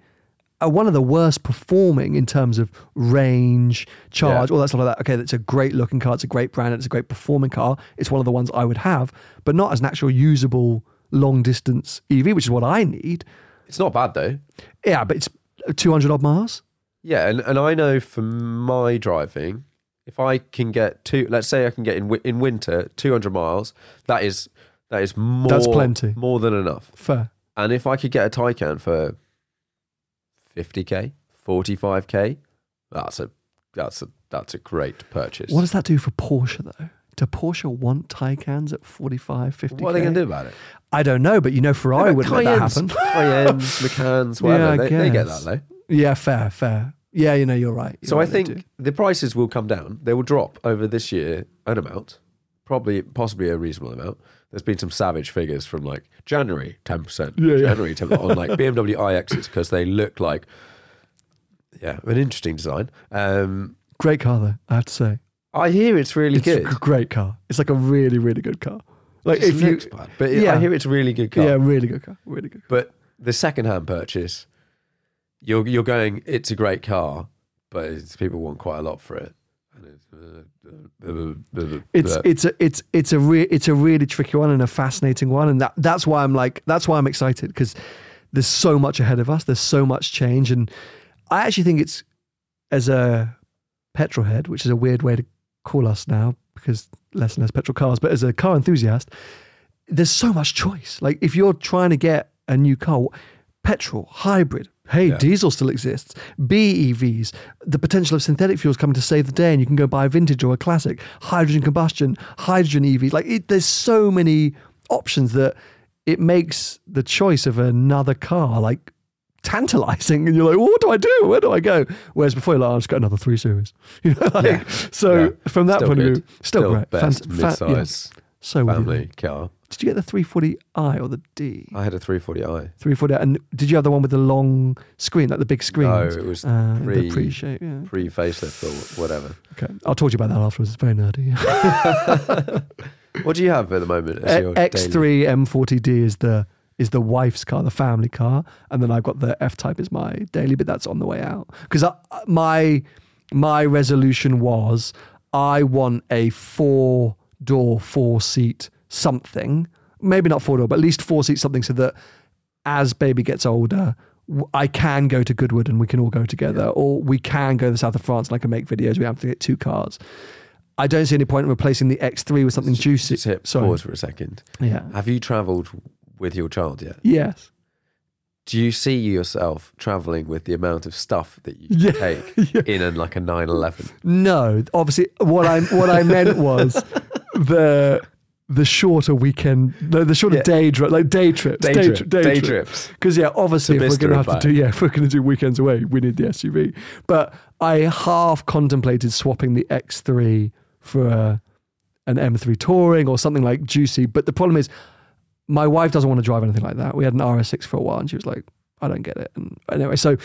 are one of the worst performing in terms of range, charge, Yeah. all that stuff like that. Okay, that's a great looking car. It's a great brand. It's a great performing car. It's one of the ones I would have, but not as an actual usable long distance EV, which is what I need. It's not bad though. Yeah, but it's 200 odd miles. Yeah, and, and I know from my driving, if I can get two, let's say I can get in in winter two hundred miles, that is that is more That's plenty. more than enough. Fair. And if I could get a Taycan for fifty k, forty five k, that's a that's a that's a great purchase. What does that do for Porsche though? Do Porsche want Taycans at 45, 50? What are they going to do about it? I don't know, but you know Ferrari wouldn't let that Cayennes- happen. [laughs] Cayennes, [laughs] Macans, whatever. Yeah, they, they get that though. yeah, fair, fair. Yeah, you know, you're right. You're So I right, think the prices will come down. They will drop over this year an amount, probably possibly a reasonable amount. There's been some savage figures from like January ten percent, Yeah, yeah. January 10 on like [laughs] BMW iXs because they look like yeah an interesting design. Um, Great car though, I have to say. I hear it's really It's good. a great car. It's like a really, really good car. Like It if you, looks bad, but yeah. I hear it's a really good car. yeah, really good car, really good. But the second-hand purchase, you're you're going. It's a great car, but it's, people want quite a lot for it. It's, uh, uh, It's uh, it's a it's it's a re- it's a really tricky one and a fascinating one, and that that's why I'm like that's why I'm excited because there's so much ahead of us. There's so much change, and I actually think it's as a petrol head, which is a weird way to call us now because less and less petrol cars, but as a car enthusiast, there's so much choice. Like if you're trying to get a new car, petrol, hybrid, hey, diesel still exists, BEVs, the potential of synthetic fuels coming to save the day, and you can go buy a vintage or a classic, hydrogen combustion, hydrogen EVs. Like it, there's so many options that it makes the choice of another car like tantalizing and you're like, what do I do? Where do I go? Whereas before you're like, oh, I've just got another three series. [laughs] You know, like, Yeah. So Yeah. from that Still point of view, still, Still great. best Fant- fa- yeah. So family car. Did you get the 340i or the D? I had a 340i. 340, and did you have the one with the long screen, like the big screen? No, it was uh, pre- the pre-shape. Yeah. Pre facelift or whatever. Okay, I'll talk to you about that afterwards. It's very nerdy. [laughs] What do you have at the moment? As your X3 daily- M40D is the is the wife's car, the family car, and then I've got the F Type is my daily, but that's on the way out because my my resolution was I want a four door, four seat something, maybe not four door, but at least four seat something, so that as baby gets older. I can go to Goodwood and we can all go together, or we can go to the south of France and I can make videos. We have to get two cars. I don't see any point in replacing the X3 with something juicy. Just hit Sorry. pause for a second. Yeah. Have you travelled with your child yet? Yes. Do you see yourself travelling with the amount of stuff that you Yeah, take [laughs] in a, like a 911? No. Obviously, what I what I meant was [laughs] the the shorter weekend, no, the shorter Yeah. day trip, like day trips, Day day, trip- day, day trips. Because yeah, obviously, if we're gonna have to do yeah, if we're gonna do weekends away, we need the SUV. But I half contemplated swapping the X3 for a, an M3 Touring or something like juicy. But the problem is, my wife doesn't want to drive anything like that. We had an RS6 for a while, and she was like, "I don't get it." And anyway, so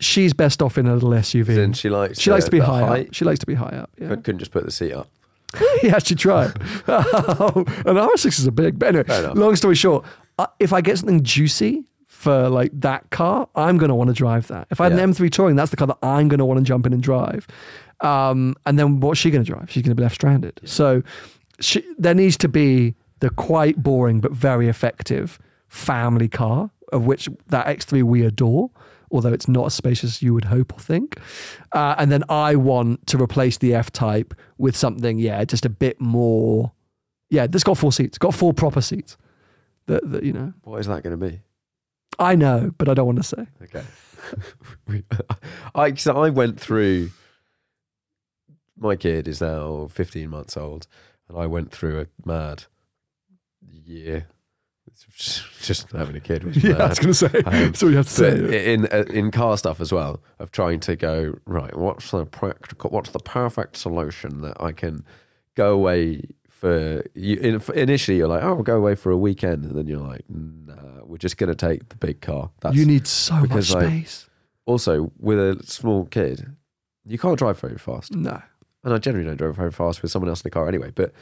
she's best off in a little SUV. Then she likes She likes to be the high height. up. She likes to be high up. Yeah. Couldn't couldn't just put the seat up. [laughs] he actually tried. [laughs] An RS6 is a big, but anyway, long story short, if I get something juicy for like that car, I'm going to want to drive that. If I had Yeah. an M3 Touring, that's the car that I'm going to want to jump in and drive. Um, and then what's she going to drive? She's going to be left stranded. So she, there needs to be the quite boring but very effective family car, of which that X3 we adore. Although it's not as spacious as you would hope or think. Uh, and then I want to replace the F type with something, yeah, just a bit more. Yeah, that's got four seats, got four proper seats. That, that you know, What is that going to be? I know, but I don't want to say. Okay. [laughs] I so I went through. My kid is now 15 months old, and I went through a mad year. [laughs] Just- having a kid Yeah, mad. I was going to say. Um, [laughs] so you have to say. in uh, in car stuff as well of trying to go right. What's the practical? What's the perfect solution that I can go away for? You, in, initially, you're like, oh, we'll go away for a weekend, and then you're like, nah, we're just going to take the big car. That's, You need so much like, space. also with a small kid, you can't drive very fast, no. and I generally don't drive very fast with someone else in the car anyway. But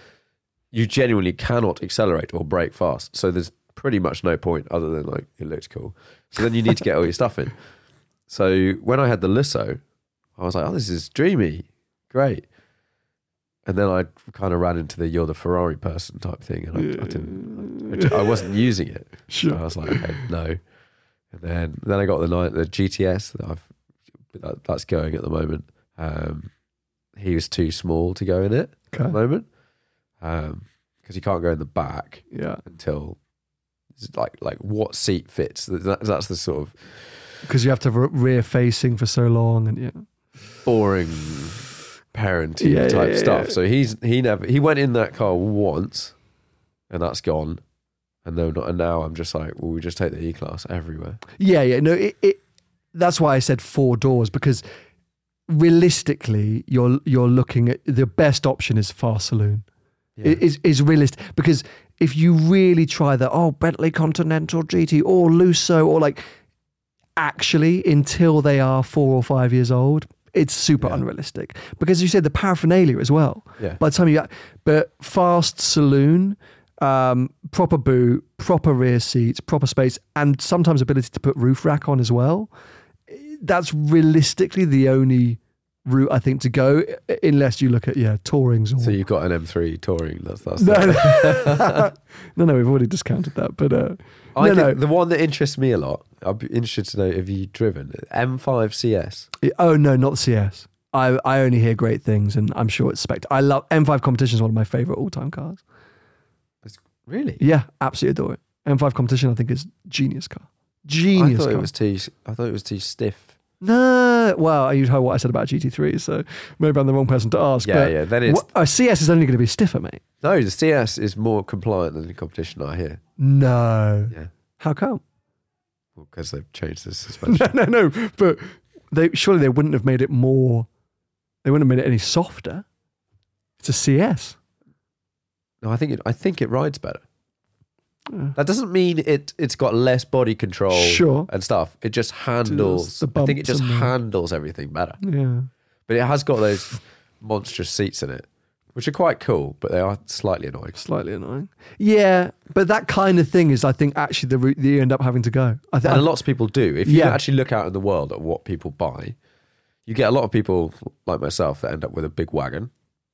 you genuinely cannot accelerate or brake fast, so there's pretty much no point other than like it looks cool. So then you need to get all your stuff in. So when I had the Lusso, I was like, oh, this is dreamy, great. And then I kind of ran into the "you're the Ferrari person" type thing, and I, I didn't, I, I wasn't using it. Sure. So I was like, okay, no. And then then I got the the GTS that I've that, that's going at the moment. Um, he was too small to go in it at the moment because he can't go in the back Yeah. until like like what seat fits. That, that's the sort of Because you have to re- rear facing for so long. And yeah. boring parenting Yeah, type yeah, stuff. So he's he never he went in that car once, and that's gone. And then and now I'm just like, well, we just take the E class everywhere. Yeah, yeah. No, it, it that's why I said four doors because realistically, you're you're looking at the best option is fast saloon. Yeah. is is realistic because if you really try the oh Bentley Continental GT or Lusso or like actually until they are four or five years old it's super Yeah. unrealistic because you said the paraphernalia as well Yeah. by the time you but fast saloon um, proper boot proper rear seats proper space and sometimes ability to put roof rack on as well that's realistically the only route I think to go, unless you look at yeah tourings or So you've got an M3 touring. That's that's. no, the- [laughs] no, no, we've already discounted that. But uh, I no, no, the one that interests me a lot. I'd be interested to know if you've driven M5 CS. oh no, not the CS. I I only hear great things, and I'm sure it's spect. I love M5 competition is one of my favorite all time cars. It's, Really? Yeah, absolutely adore it. M5 competition, I think, is genius car. Genius. I thought car. it was too. I thought it was too stiff. No, well, you heard what I said about GT3, so maybe I'm the wrong person to ask. Yeah, but yeah, then it's- a oh, CS is only going to be stiffer, mate. No, the CS is more compliant than the competition. I hear. No, Yeah, how come? because they've changed the [laughs] suspension. no, no, no. But they surely they wouldn't have made it more. They wouldn't have made it any softer. It's a CS. no, I think it. I think it rides better. That doesn't mean it. It's got less body control, Sure. and stuff. It just handles. the I think it bumps just and the- handles everything better. Yeah. But it has got those [laughs] monstrous seats in it, which are quite cool, but they are slightly annoying. Slightly annoying. Yeah, but that kind of thing is, I think, actually the route that you end up having to go. I think. And lots of people do. If you Yeah. actually look out in the world at what people buy, you get a lot of people like myself that end up with a big wagon,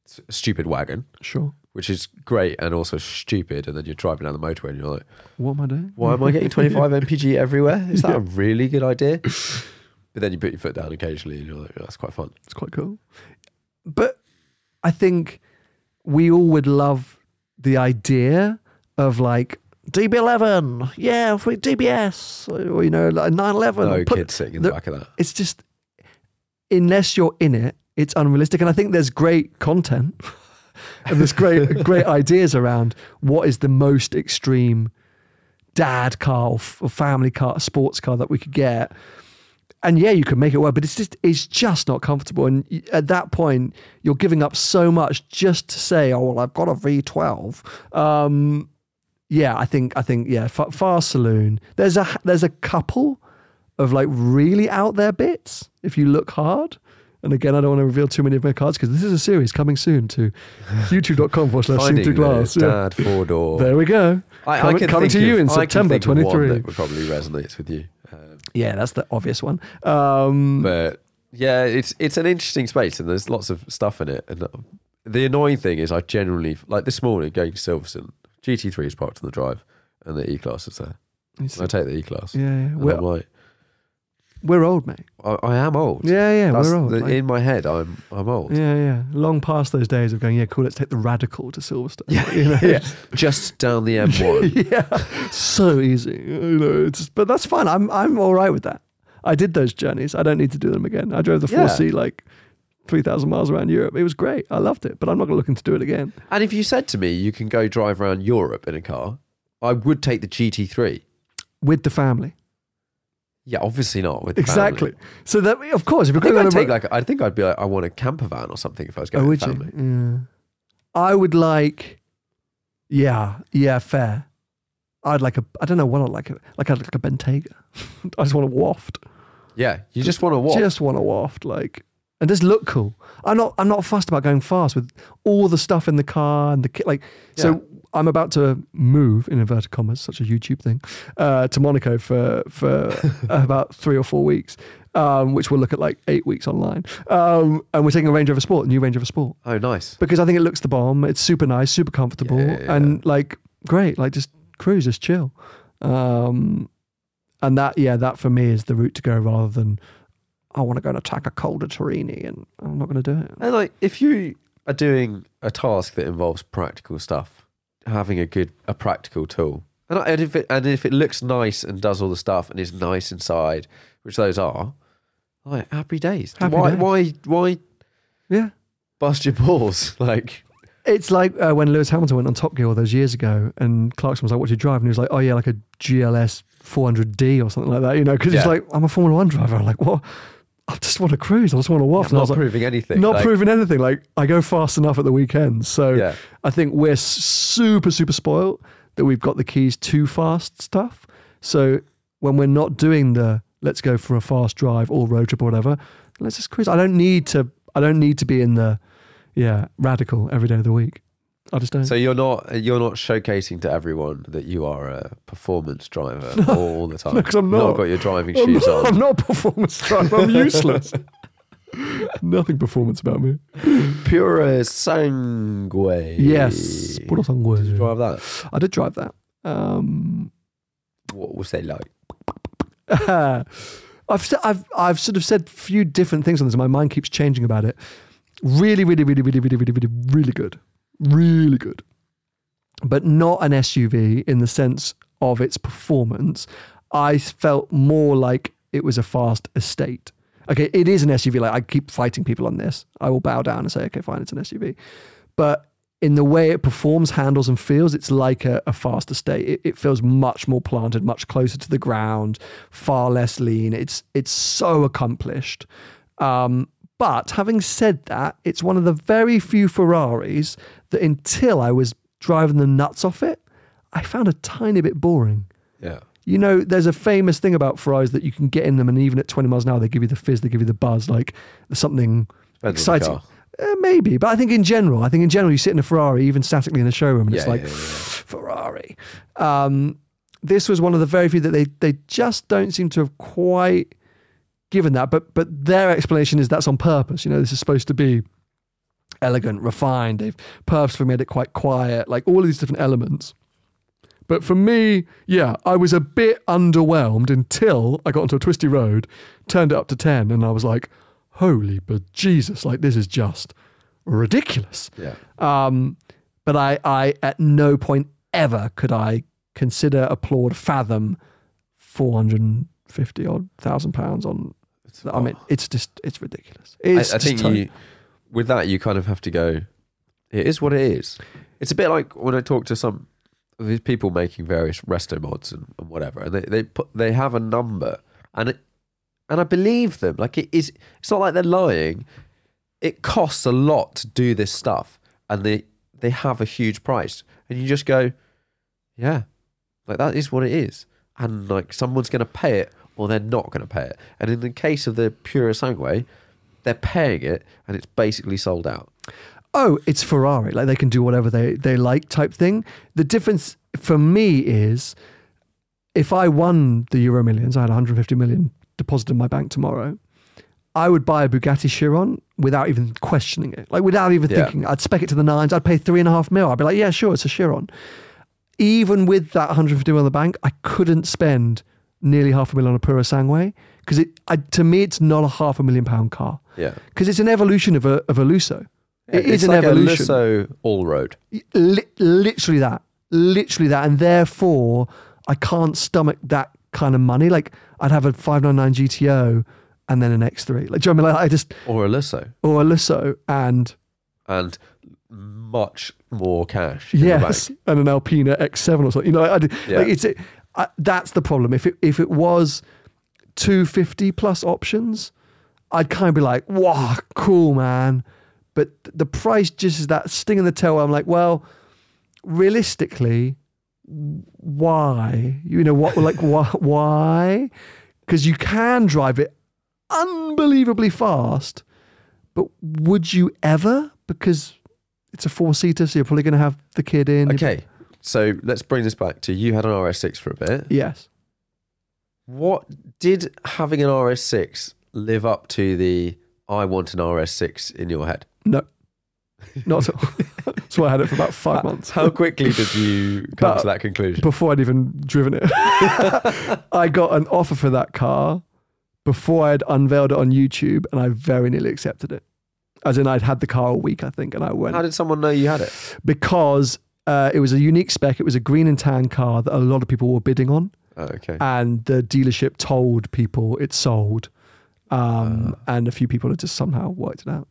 s- stupid wagon, Sure. Which is great and also stupid. And then you're driving down the motorway and you're like, What am I doing? why am I getting [laughs] 25 mpg everywhere? Is that a really good idea? [laughs] But then you put your foot down occasionally and you're like, "Oh, that's quite fun. It's quite cool. But I think we all would love the idea of like DB11, yeah, for DBS, or you know, like 911. No put- kid sitting in the back of that. It's just unless you're in it, it's unrealistic. And I think there's great content [laughs] and there's great great ideas around what is the most extreme dad car or, f- or family car, sports car that we could get. And yeah, you can make it work, but it's just it's just not comfortable. And at that point, you're giving up so much just to say, "Oh well, I've got a V12." Um, yeah, I think I think yeah, Fa- Fast Saloon. There's a there's a couple of like really out there bits if you look hard. And again, I don't want to reveal too many of my cards because this is a series coming soon to [laughs] youtube.com forward slash Finding through glass. Yeah. dad four door. There we go. I, I coming can coming to you of- in I September think of one 23. that would probably resonates with you. Um, Yeah, that's the obvious one. Um, but yeah, it's it's an interesting space, and there's lots of stuff in it. And uh, the annoying thing is, I generally like this morning going to Silverstone. GT3 is parked on the drive, and the E class is there. I take the E class. yeah, yeah. I'm like, we're old, mate. I, I am old. Yeah, yeah, That's we're old. the- like- in my head, I'm I'm old. yeah, yeah. Long past those days of going, yeah, cool, let's take the radical to Silverstone. Yeah, you know? [laughs] Yeah, just down the M1. [laughs] yeah, so easy. You know, it's but that's fine. I'm I'm all right with that. I did those journeys. I don't need to do them again. I drove the 4C like three thousand miles around Europe. It was great. I loved it, but I'm not looking to do it again. and if you said to me, you can go drive around Europe in a car, I would take the GT3. With the family, Yeah, obviously not with exactly. family. So that of course, if I you're think going I'd a take like I think I'd be like I want a camper van or something if I was oh, going Oh, with would family. you? Yeah. I would like, yeah, yeah, fair. I'd like a, I don't know what I'd like, like I'd like a Bentayga. [laughs] I just want to waft. Yeah, you just want to walk. Just want to waft, like, and just look cool. I'm not, I'm not fussed about going fast with all the stuff in the car and the kit. Like, Yeah. so I'm about to move in inverted commas, such a YouTube thing, uh, to Monaco for for [laughs] about three or four weeks. Um, which we'll look at like eight weeks online. Um, and we're taking a Range Rover Sport, a new Range Rover Sport oh, nice. because I think it looks the bomb. It's super nice, super comfortable, Yeah, yeah, and like great. Like just cruise, just chill. Um, and that, yeah, that for me is the route to go rather than I want to go and attack a Col de Turini, and I'm not going to do it. And like, if you are doing a task that involves practical stuff, having a good, a practical tool, and, I- and if it and if it looks nice and does all the stuff and is nice inside, which those are, like happy days. Happy why, days. why, why Yeah, bust your balls? [laughs] Like, it's like uh, when Lewis Hamilton went on Top Gear all those years ago, and Clarkson was like, "What do you drive?" And he was like, "Oh yeah, like a GLS 400D or something like that." You know, because he's Yeah. like, "I'm a Formula One driver." I'm like, what? I just want to cruise. I just want to waft. I not was like, proving anything. Not like- proving anything. Like I go fast enough at the weekends. So Yeah. I think we're super, super spoiled that we've got the keys to fast stuff. So when we're not doing the let's go for a fast drive or road trip or whatever, let's just cruise. I don't need to. I don't need to be in the yeah radical every day of the week. I just don't. So you're not you're not showcasing to everyone that you are a performance driver [laughs] all the time. No, 'cause I'm You've not. got your driving I'm shoes not, on. I'm not a performance driver. I'm useless. [laughs] Nothing performance about me. Purosangue. Yes. Purosangue. Did you drive that? I did drive that. Um, What was they like? [laughs] I've, I've, I've sort of said a few different things on this, and my mind keeps changing about it. Really, really, really, really, really, really, really, really good. Really good. But not an SUV in the sense of its performance. I felt more like it was a fast estate. Okay, it is an SUV. Like I keep fighting people on this. I will bow down and say, okay, fine, it's an SUV. But in the way it performs, handles, and feels, it's like a, a fast estate. It, it feels much more planted, much closer to the ground, far less lean. It's it's so accomplished. Um, but having said that, it's one of the very few Ferraris that until I was driving the nuts off it, I found a tiny bit boring. Yeah. You know, there's a famous thing about Ferraris that you can get in them, and even at 20 miles an hour, they give you the fizz, they give you the buzz, like something Depends exciting. Uh, maybe, but I think in general, I think in general, you sit in a Ferrari, even statically in the showroom, and it's like yeah, yeah, yeah. Ferrari. Um, this was one of the very few that they they just don't seem to have quite given that. But but their explanation is that's on purpose. You know, this is supposed to be elegant, refined. They've purposefully made it quite quiet, like all of these different elements. But for me, yeah, I was a bit underwhelmed until I got onto a twisty road, turned it up to 10, and I was like, holy but Jesus, like this is just ridiculous. Yeah. Um, but I, I, at no point ever could I consider, applaud, fathom 450 odd thousand pounds on. I mean, it's just, it's ridiculous. I, It's I just think you, with that, you kind of have to go. It is what it is. It's a bit like when I talk to some of these people making various resto mods and, and whatever, and they they put they have a number, and it, and I believe them. Like it is. It's not like they're lying. It costs a lot to do this stuff, and they they have a huge price, and you just go, yeah, like that is what it is, and like someone's going to pay it or they're not going to pay it. And in the case of the Purosangue, they're paying it, and it's basically sold out. oh, it's Ferrari. Like they can do whatever they, they like type thing. The difference for me is if I won the Euro Millions, I had 150 million deposited in my bank tomorrow, I would buy a Bugatti Chiron without even questioning it. Like without even Yeah. thinking. I'd spec it to the nines. I'd pay three and a half mil. I'd be like, yeah, sure, it's a Chiron. Even with that 150 mil in the bank, I couldn't spend nearly half a million on a Purosangue because it, I, to me, it's not a half a million pound car Yeah, because it's an evolution of a, of a Lusso. It is it's an like evolution. A Lusso all road. Li- literally that. Literally that. And therefore, I can't stomach that kind of money. Like, I'd have a 599 GTO and then an X3. Like, do you know what I mean? Like, I just, or a Lusso, or a Lusso and, and much more cash. Yes, and an Alpina X7 or something. You know, I, did- Yeah. like, it's, it, I, that's the problem. If it, if it was 250 plus options, I'd kind of be like, wow, cool, man. But the price just is that sting in the tail. where I'm like, well, realistically, why? You know what? Like [laughs] why? Why? Because you can drive it unbelievably fast, but would you ever? Because it's a four seater, so you're probably going to have the kid in. Okay, so let's bring this back to you had an RS6 for a bit. Yes. What did having an RS6 live up to the I want an RS6 in your head? No. Not at all. [laughs] That's why I had it for about five months. How quickly did you [laughs] come But- to that conclusion? before I'd even driven it. [laughs] I got an offer for that car before I'd unveiled it on YouTube, and I very nearly accepted it. As in, I'd had the car a week, I think, and I went How did someone know you had it? because uh, it was a unique spec. It was a green and tan car that a lot of people were bidding on, Oh, okay. and the dealership told people it sold. Um, and a few people had just somehow worked it out.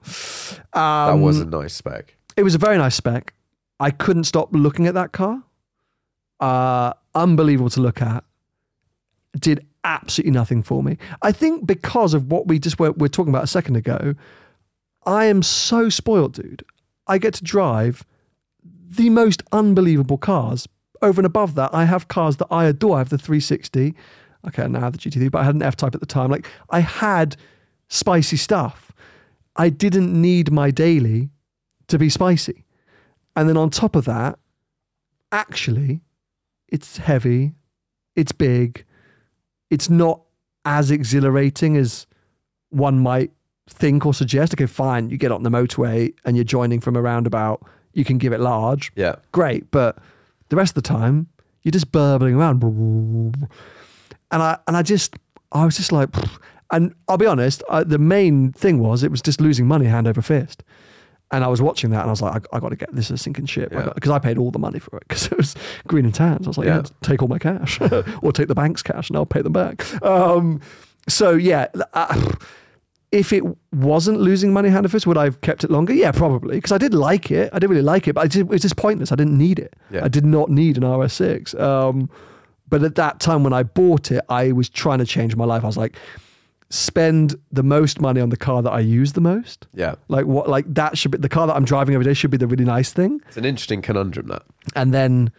that Um, was a nice spec. it was a very nice spec. I couldn't stop looking at that car. Uh, unbelievable to look at. Did absolutely nothing for me. I think because of what we just were, were talking about a second ago, I am so spoiled, dude. I get to drive the most unbelievable cars. Over and above that, I have cars that I adore. I have the 360. Okay, I now have the GT3, but I had an F Type at the time. Like I had spicy stuff. I didn't need my daily to be spicy. And then on top of that, actually, it's heavy, it's big, it's not as exhilarating as one might think or suggest. Okay, fine, you get on the motorway and you're joining from a roundabout, you can give it large. Yeah. Great. But the rest of the time, you're just burbling around. And I and I just I was just like and I'll be honest, I, the main thing was it was just losing money hand over fist. And I was watching that and I was like, I, I got to get this is a sinking ship. Yeah. Because I, paid all the money for it because it was green and tans. I was like, yeah, Yeah. take all my cash [laughs] [laughs] or take the bank's cash and I'll pay them back. Um, so, yeah, uh, if it wasn't losing money hand over fist, would I have kept it longer? Yeah, probably. Because I did like it. I did really like it, but I did, it was just pointless. I didn't need it. Yeah. I did not need an RS6. Um, but at that time when I bought it, I was trying to change my life. I was like, spend the most money on the car that I use the most. Yeah. Like what? Like that should be the car that I'm driving every day should be the really nice thing, It's an interesting conundrum that. and then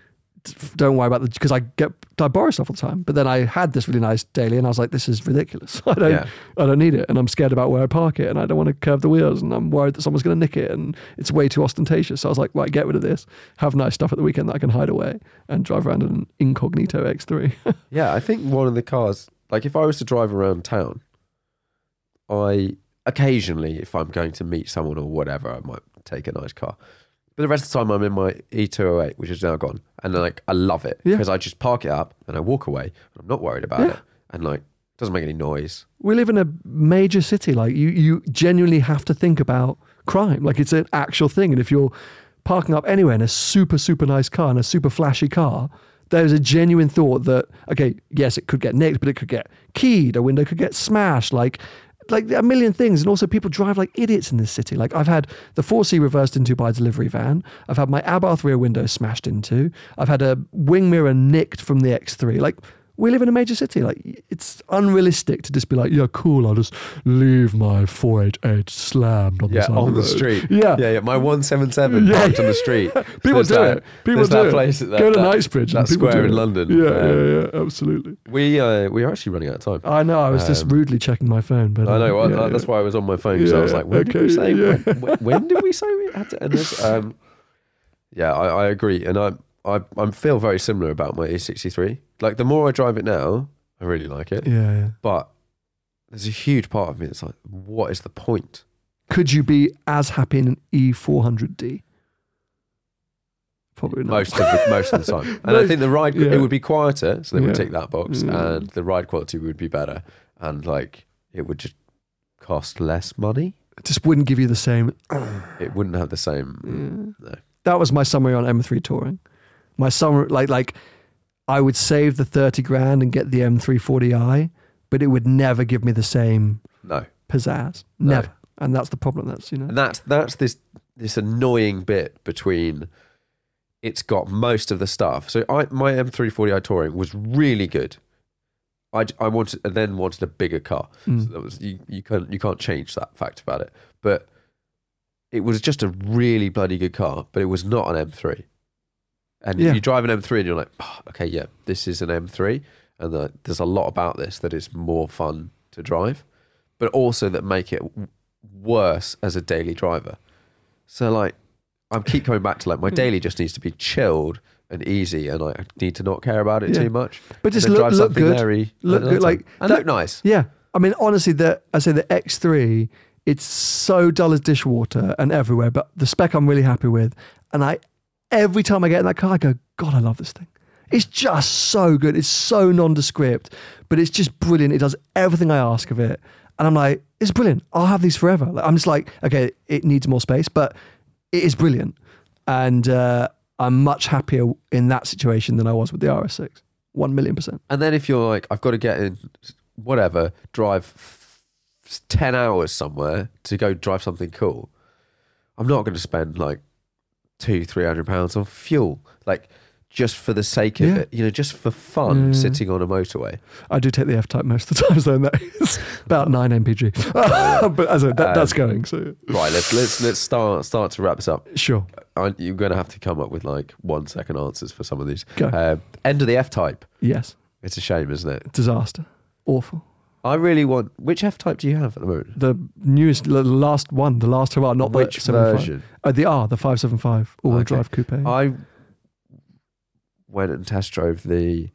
don't worry about the because I get I borrow stuff all the time. But then I had this really nice daily, and I was like, this is ridiculous. [laughs] I don't Yeah. I don't need it, and I'm scared about where I park it, and I don't want to curve the wheels, and I'm worried that someone's going to nick it, and it's way too ostentatious. So I was like, right, get rid of this, have nice stuff at the weekend that I can hide away, and drive around in an incognito X3. [laughs] Yeah, I think one of the cars, like if I was to drive around town, I occasionally, if I'm going to meet someone or whatever, I might take a nice car. But the rest of the time, I'm in my E208, which is now gone, and like I love it Yeah. because I just park it up and I walk away. And I'm not worried about Yeah. it, and like it doesn't make any noise. we live in a major city. Like you, you genuinely have to think about crime. Like it's an actual thing. And if you're parking up anywhere in a super, super nice car and a super flashy car, there's a genuine thought that okay, yes, it could get nicked, but it could get keyed. A window could get smashed. Like. Like a million things, and also people drive like idiots in this city. Like I've had the 4C reversed into by a delivery van. I've had my Abarth rear window smashed into. I've had a wing mirror nicked from the X3. Like we live in a major city. Like it's unrealistic to just be like, yeah, cool. I'll just leave my 488 slammed on the Yeah, side on of the road." street. Yeah, yeah, yeah. My 177 parked on the street. [laughs] People There's do that- it. People do that it. place. That, Go to that, Knightsbridge. That square in. London. Yeah, Um, yeah, yeah, absolutely. We uh, we are actually running out of time. I know. I was just Um, rudely checking my phone, but I know. uh, yeah, that's why I was on my phone because I was like, when did we say? When, when, did we say we had to end this? [laughs] Um, yeah, I, I agree, and I I I feel very similar about my E63. Like the more I drive it now, I really like it. Yeah, yeah. But there's a huge part of me that's like, what is the point? Could you be as happy in an E400D? Probably not. Most of the, most of the time, [laughs] and I think the ride Yeah. it would be quieter, so they would Yeah. tick that box, Yeah. and the ride quality would be better, and like it would just cost less money. It just wouldn't give you the same. It wouldn't have the same. No. That was my summary on M3 touring. My summary, like like, I would save the thirty grand and get the M340i, but it would never give me the same no. pizzazz. No. Never. And that's the problem. That's you know. And that's that's this this annoying bit between it's got most of the stuff. So I my M340i touring was really good. I, I wanted and then wanted a bigger car. Mm. So that was you you can't you can't change that fact about it. But it was just a really bloody good car, but it was not an M3. And Yeah. you drive an M3 and you're like, oh, okay, yeah, this is an M3, and the, there's a lot about this that is more fun to drive, but also that make it worse as a daily driver. So like, I keep coming back to like my Hmm. daily just needs to be chilled and easy, and I need to not care about it Yeah. too much. But just look- look good. very- Look good, like, and that- look nice. Yeah. I mean, honestly, the I say the X3, it's so dull as dishwater and everywhere, but the spec I'm really happy with. And I, every time I get in that car, I go, God, I love this thing. It's just so good. It's so nondescript, but it's just brilliant. It does everything I ask of it. And I'm like, it's brilliant. I'll have these forever. Like, I'm just like, okay, it needs more space, but it is brilliant. And uh, I'm much happier in that situation than I was with the RS6. One million percent. And then if you're like, I've got to get in, whatever, drive f- 10 hours somewhere to go drive something cool, I'm not going to spend like two, three hundred pounds on fuel. Like just for the sake of Yeah. it, you know, just for fun, Yeah. sitting on a motorway. I do take the F type most of the [laughs] times, though, and that is about nine mpg. [laughs] but as a, that, that's Um, going. So Right, let's let's let's start start to wrap this up. sure, I, you're going to have to come up with like one second answers for some of these. Go. Uh, end of the F type. yes, It's a shame, isn't it? disaster, awful. I really want. Which F type do you have at the moment? The newest, the last one, the last hurrah, not Which the 75. version? Uh, the R, the five seven five all-wheel Okay. drive coupe. I went and test drove the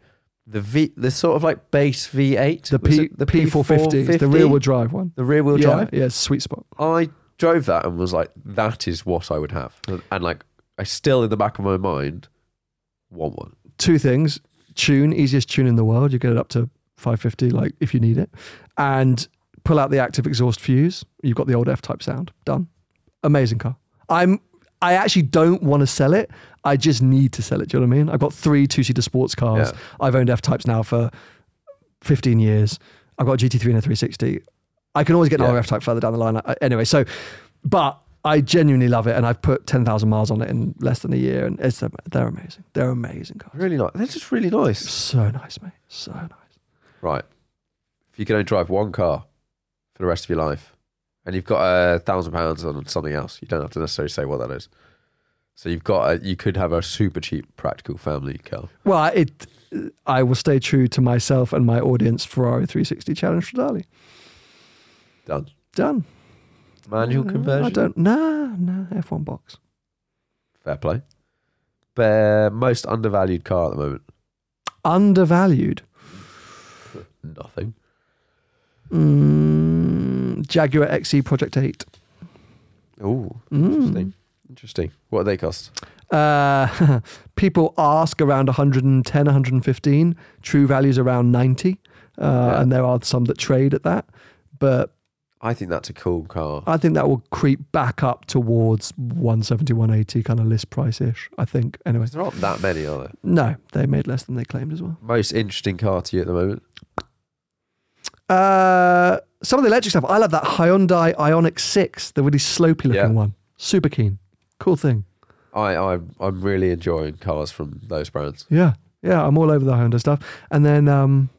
the V, the sort of like base V8. the P the P four fifty, the rear wheel drive one. the rear wheel yeah, drive. yeah, sweet spot. I drove that and was like, that is what I would have, and, and like I still in the back of my mind want one. Two things: tune, easiest tune in the world. You get it up to five fifty, like if you need it, and pull out the active exhaust fuse. You've got the old F type sound. Done. Amazing car. I'm. I actually don't want to sell it. I just need to sell it. Do you know what I mean? I've got three two seater sports cars. Yeah. I've owned F types now for 15 years. I've got a GT3 and a 360. I can always get another Yeah. F type further down the line. I- Anyway, so, but I genuinely love it. And I've put 10,000 miles on it in less than a year. And it's, they're amazing. They're amazing cars. Really nice. They're just really nice. So nice, mate. So nice. Right. If you can only drive one car for the rest of your life, and you've got a thousand pounds on something else, you don't have to necessarily say what that is. So you've got a, you could have a super cheap practical family car. Well, it, I will stay true to myself and my audience. Ferrari 360 Challenge Stradale. Done. Done. Manual Uh, conversion. I don't, nah, nah, F1 box. Fair play. But most undervalued car at the moment. Undervalued. Nothing. Mm, Jaguar XE Project 8. Oh, Mm. interesting. Interesting. What do they cost? Uh, [laughs] people ask around 110, 115. True values around 90. Uh, Yeah. And there are some that trade at that. But I think that's a cool car. I think that will creep back up towards 170, 180 kind of list price ish. I think. Anyway, There aren't that many, are there? no, they made less than they claimed as well. Most interesting car to you at the moment? Uh, some of the electric stuff. I love that Hyundai Ioniq 6, the really slopey looking Yeah. one. Super keen. Cool thing. I, I I'm really enjoying cars from those brands. Yeah. Yeah. I'm all over the Hyundai stuff. And then, um,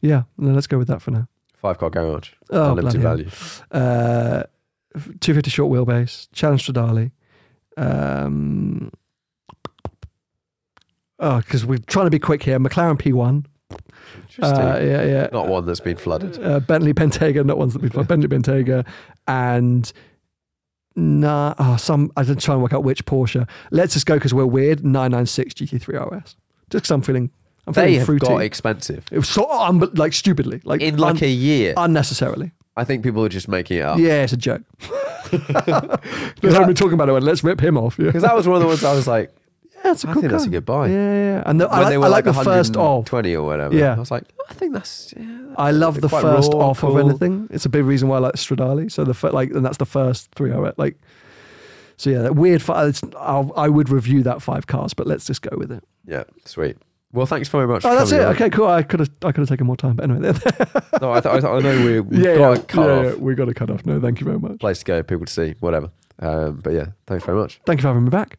yeah, no, let's go with that for now. Five car garage, Oh, unlimited bloody value. Uh, 250 short wheelbase, Challenge Stradale. Um, oh, because we're trying to be quick here. McLaren P1. Interesting. Uh, yeah, yeah. Not one that's been flooded. Uh, Bentley Bentayga, not ones that [laughs] we've Bentley Bentayga, and nah, oh, some. I didn't try and work out which Porsche. Let's just go because we're weird. 996 GT3 RS. Just because I'm feeling, I'm They feeling have fruity. got expensive it was so um, like stupidly, like in like un- a year. unnecessarily. I think people are just making it up. Yeah, it's a joke. They heard me talking about it. Went, Let's rip him off. Yeah, [laughs] Because that was one of the ones I was like, it's a I cool think that's a good buy. Yeah, yeah, yeah. And the, when I, like- they were I like, the first of. 120 or whatever. Yeah. I was like, I think that's. Yeah, I love the first raw, off cool. of anything. It's a big reason why I like Stradale. So the fir- like, and that's the first three I like. So yeah, that weird. Fi- it's, I'll, I would review that five cars, but let's just go with it. Yeah, sweet. Well, thanks very much. Oh, that's it. on. Okay, cool. I could have, I could have taken more time, but anyway, [laughs] No, I, th- I, th- I know we, [laughs] we've yeah, got yeah, cut yeah, off. yeah, we got to cut off. No, thank you very much. Place to go, people to see, whatever. Um, but yeah, thanks very much. Thank you for having me back.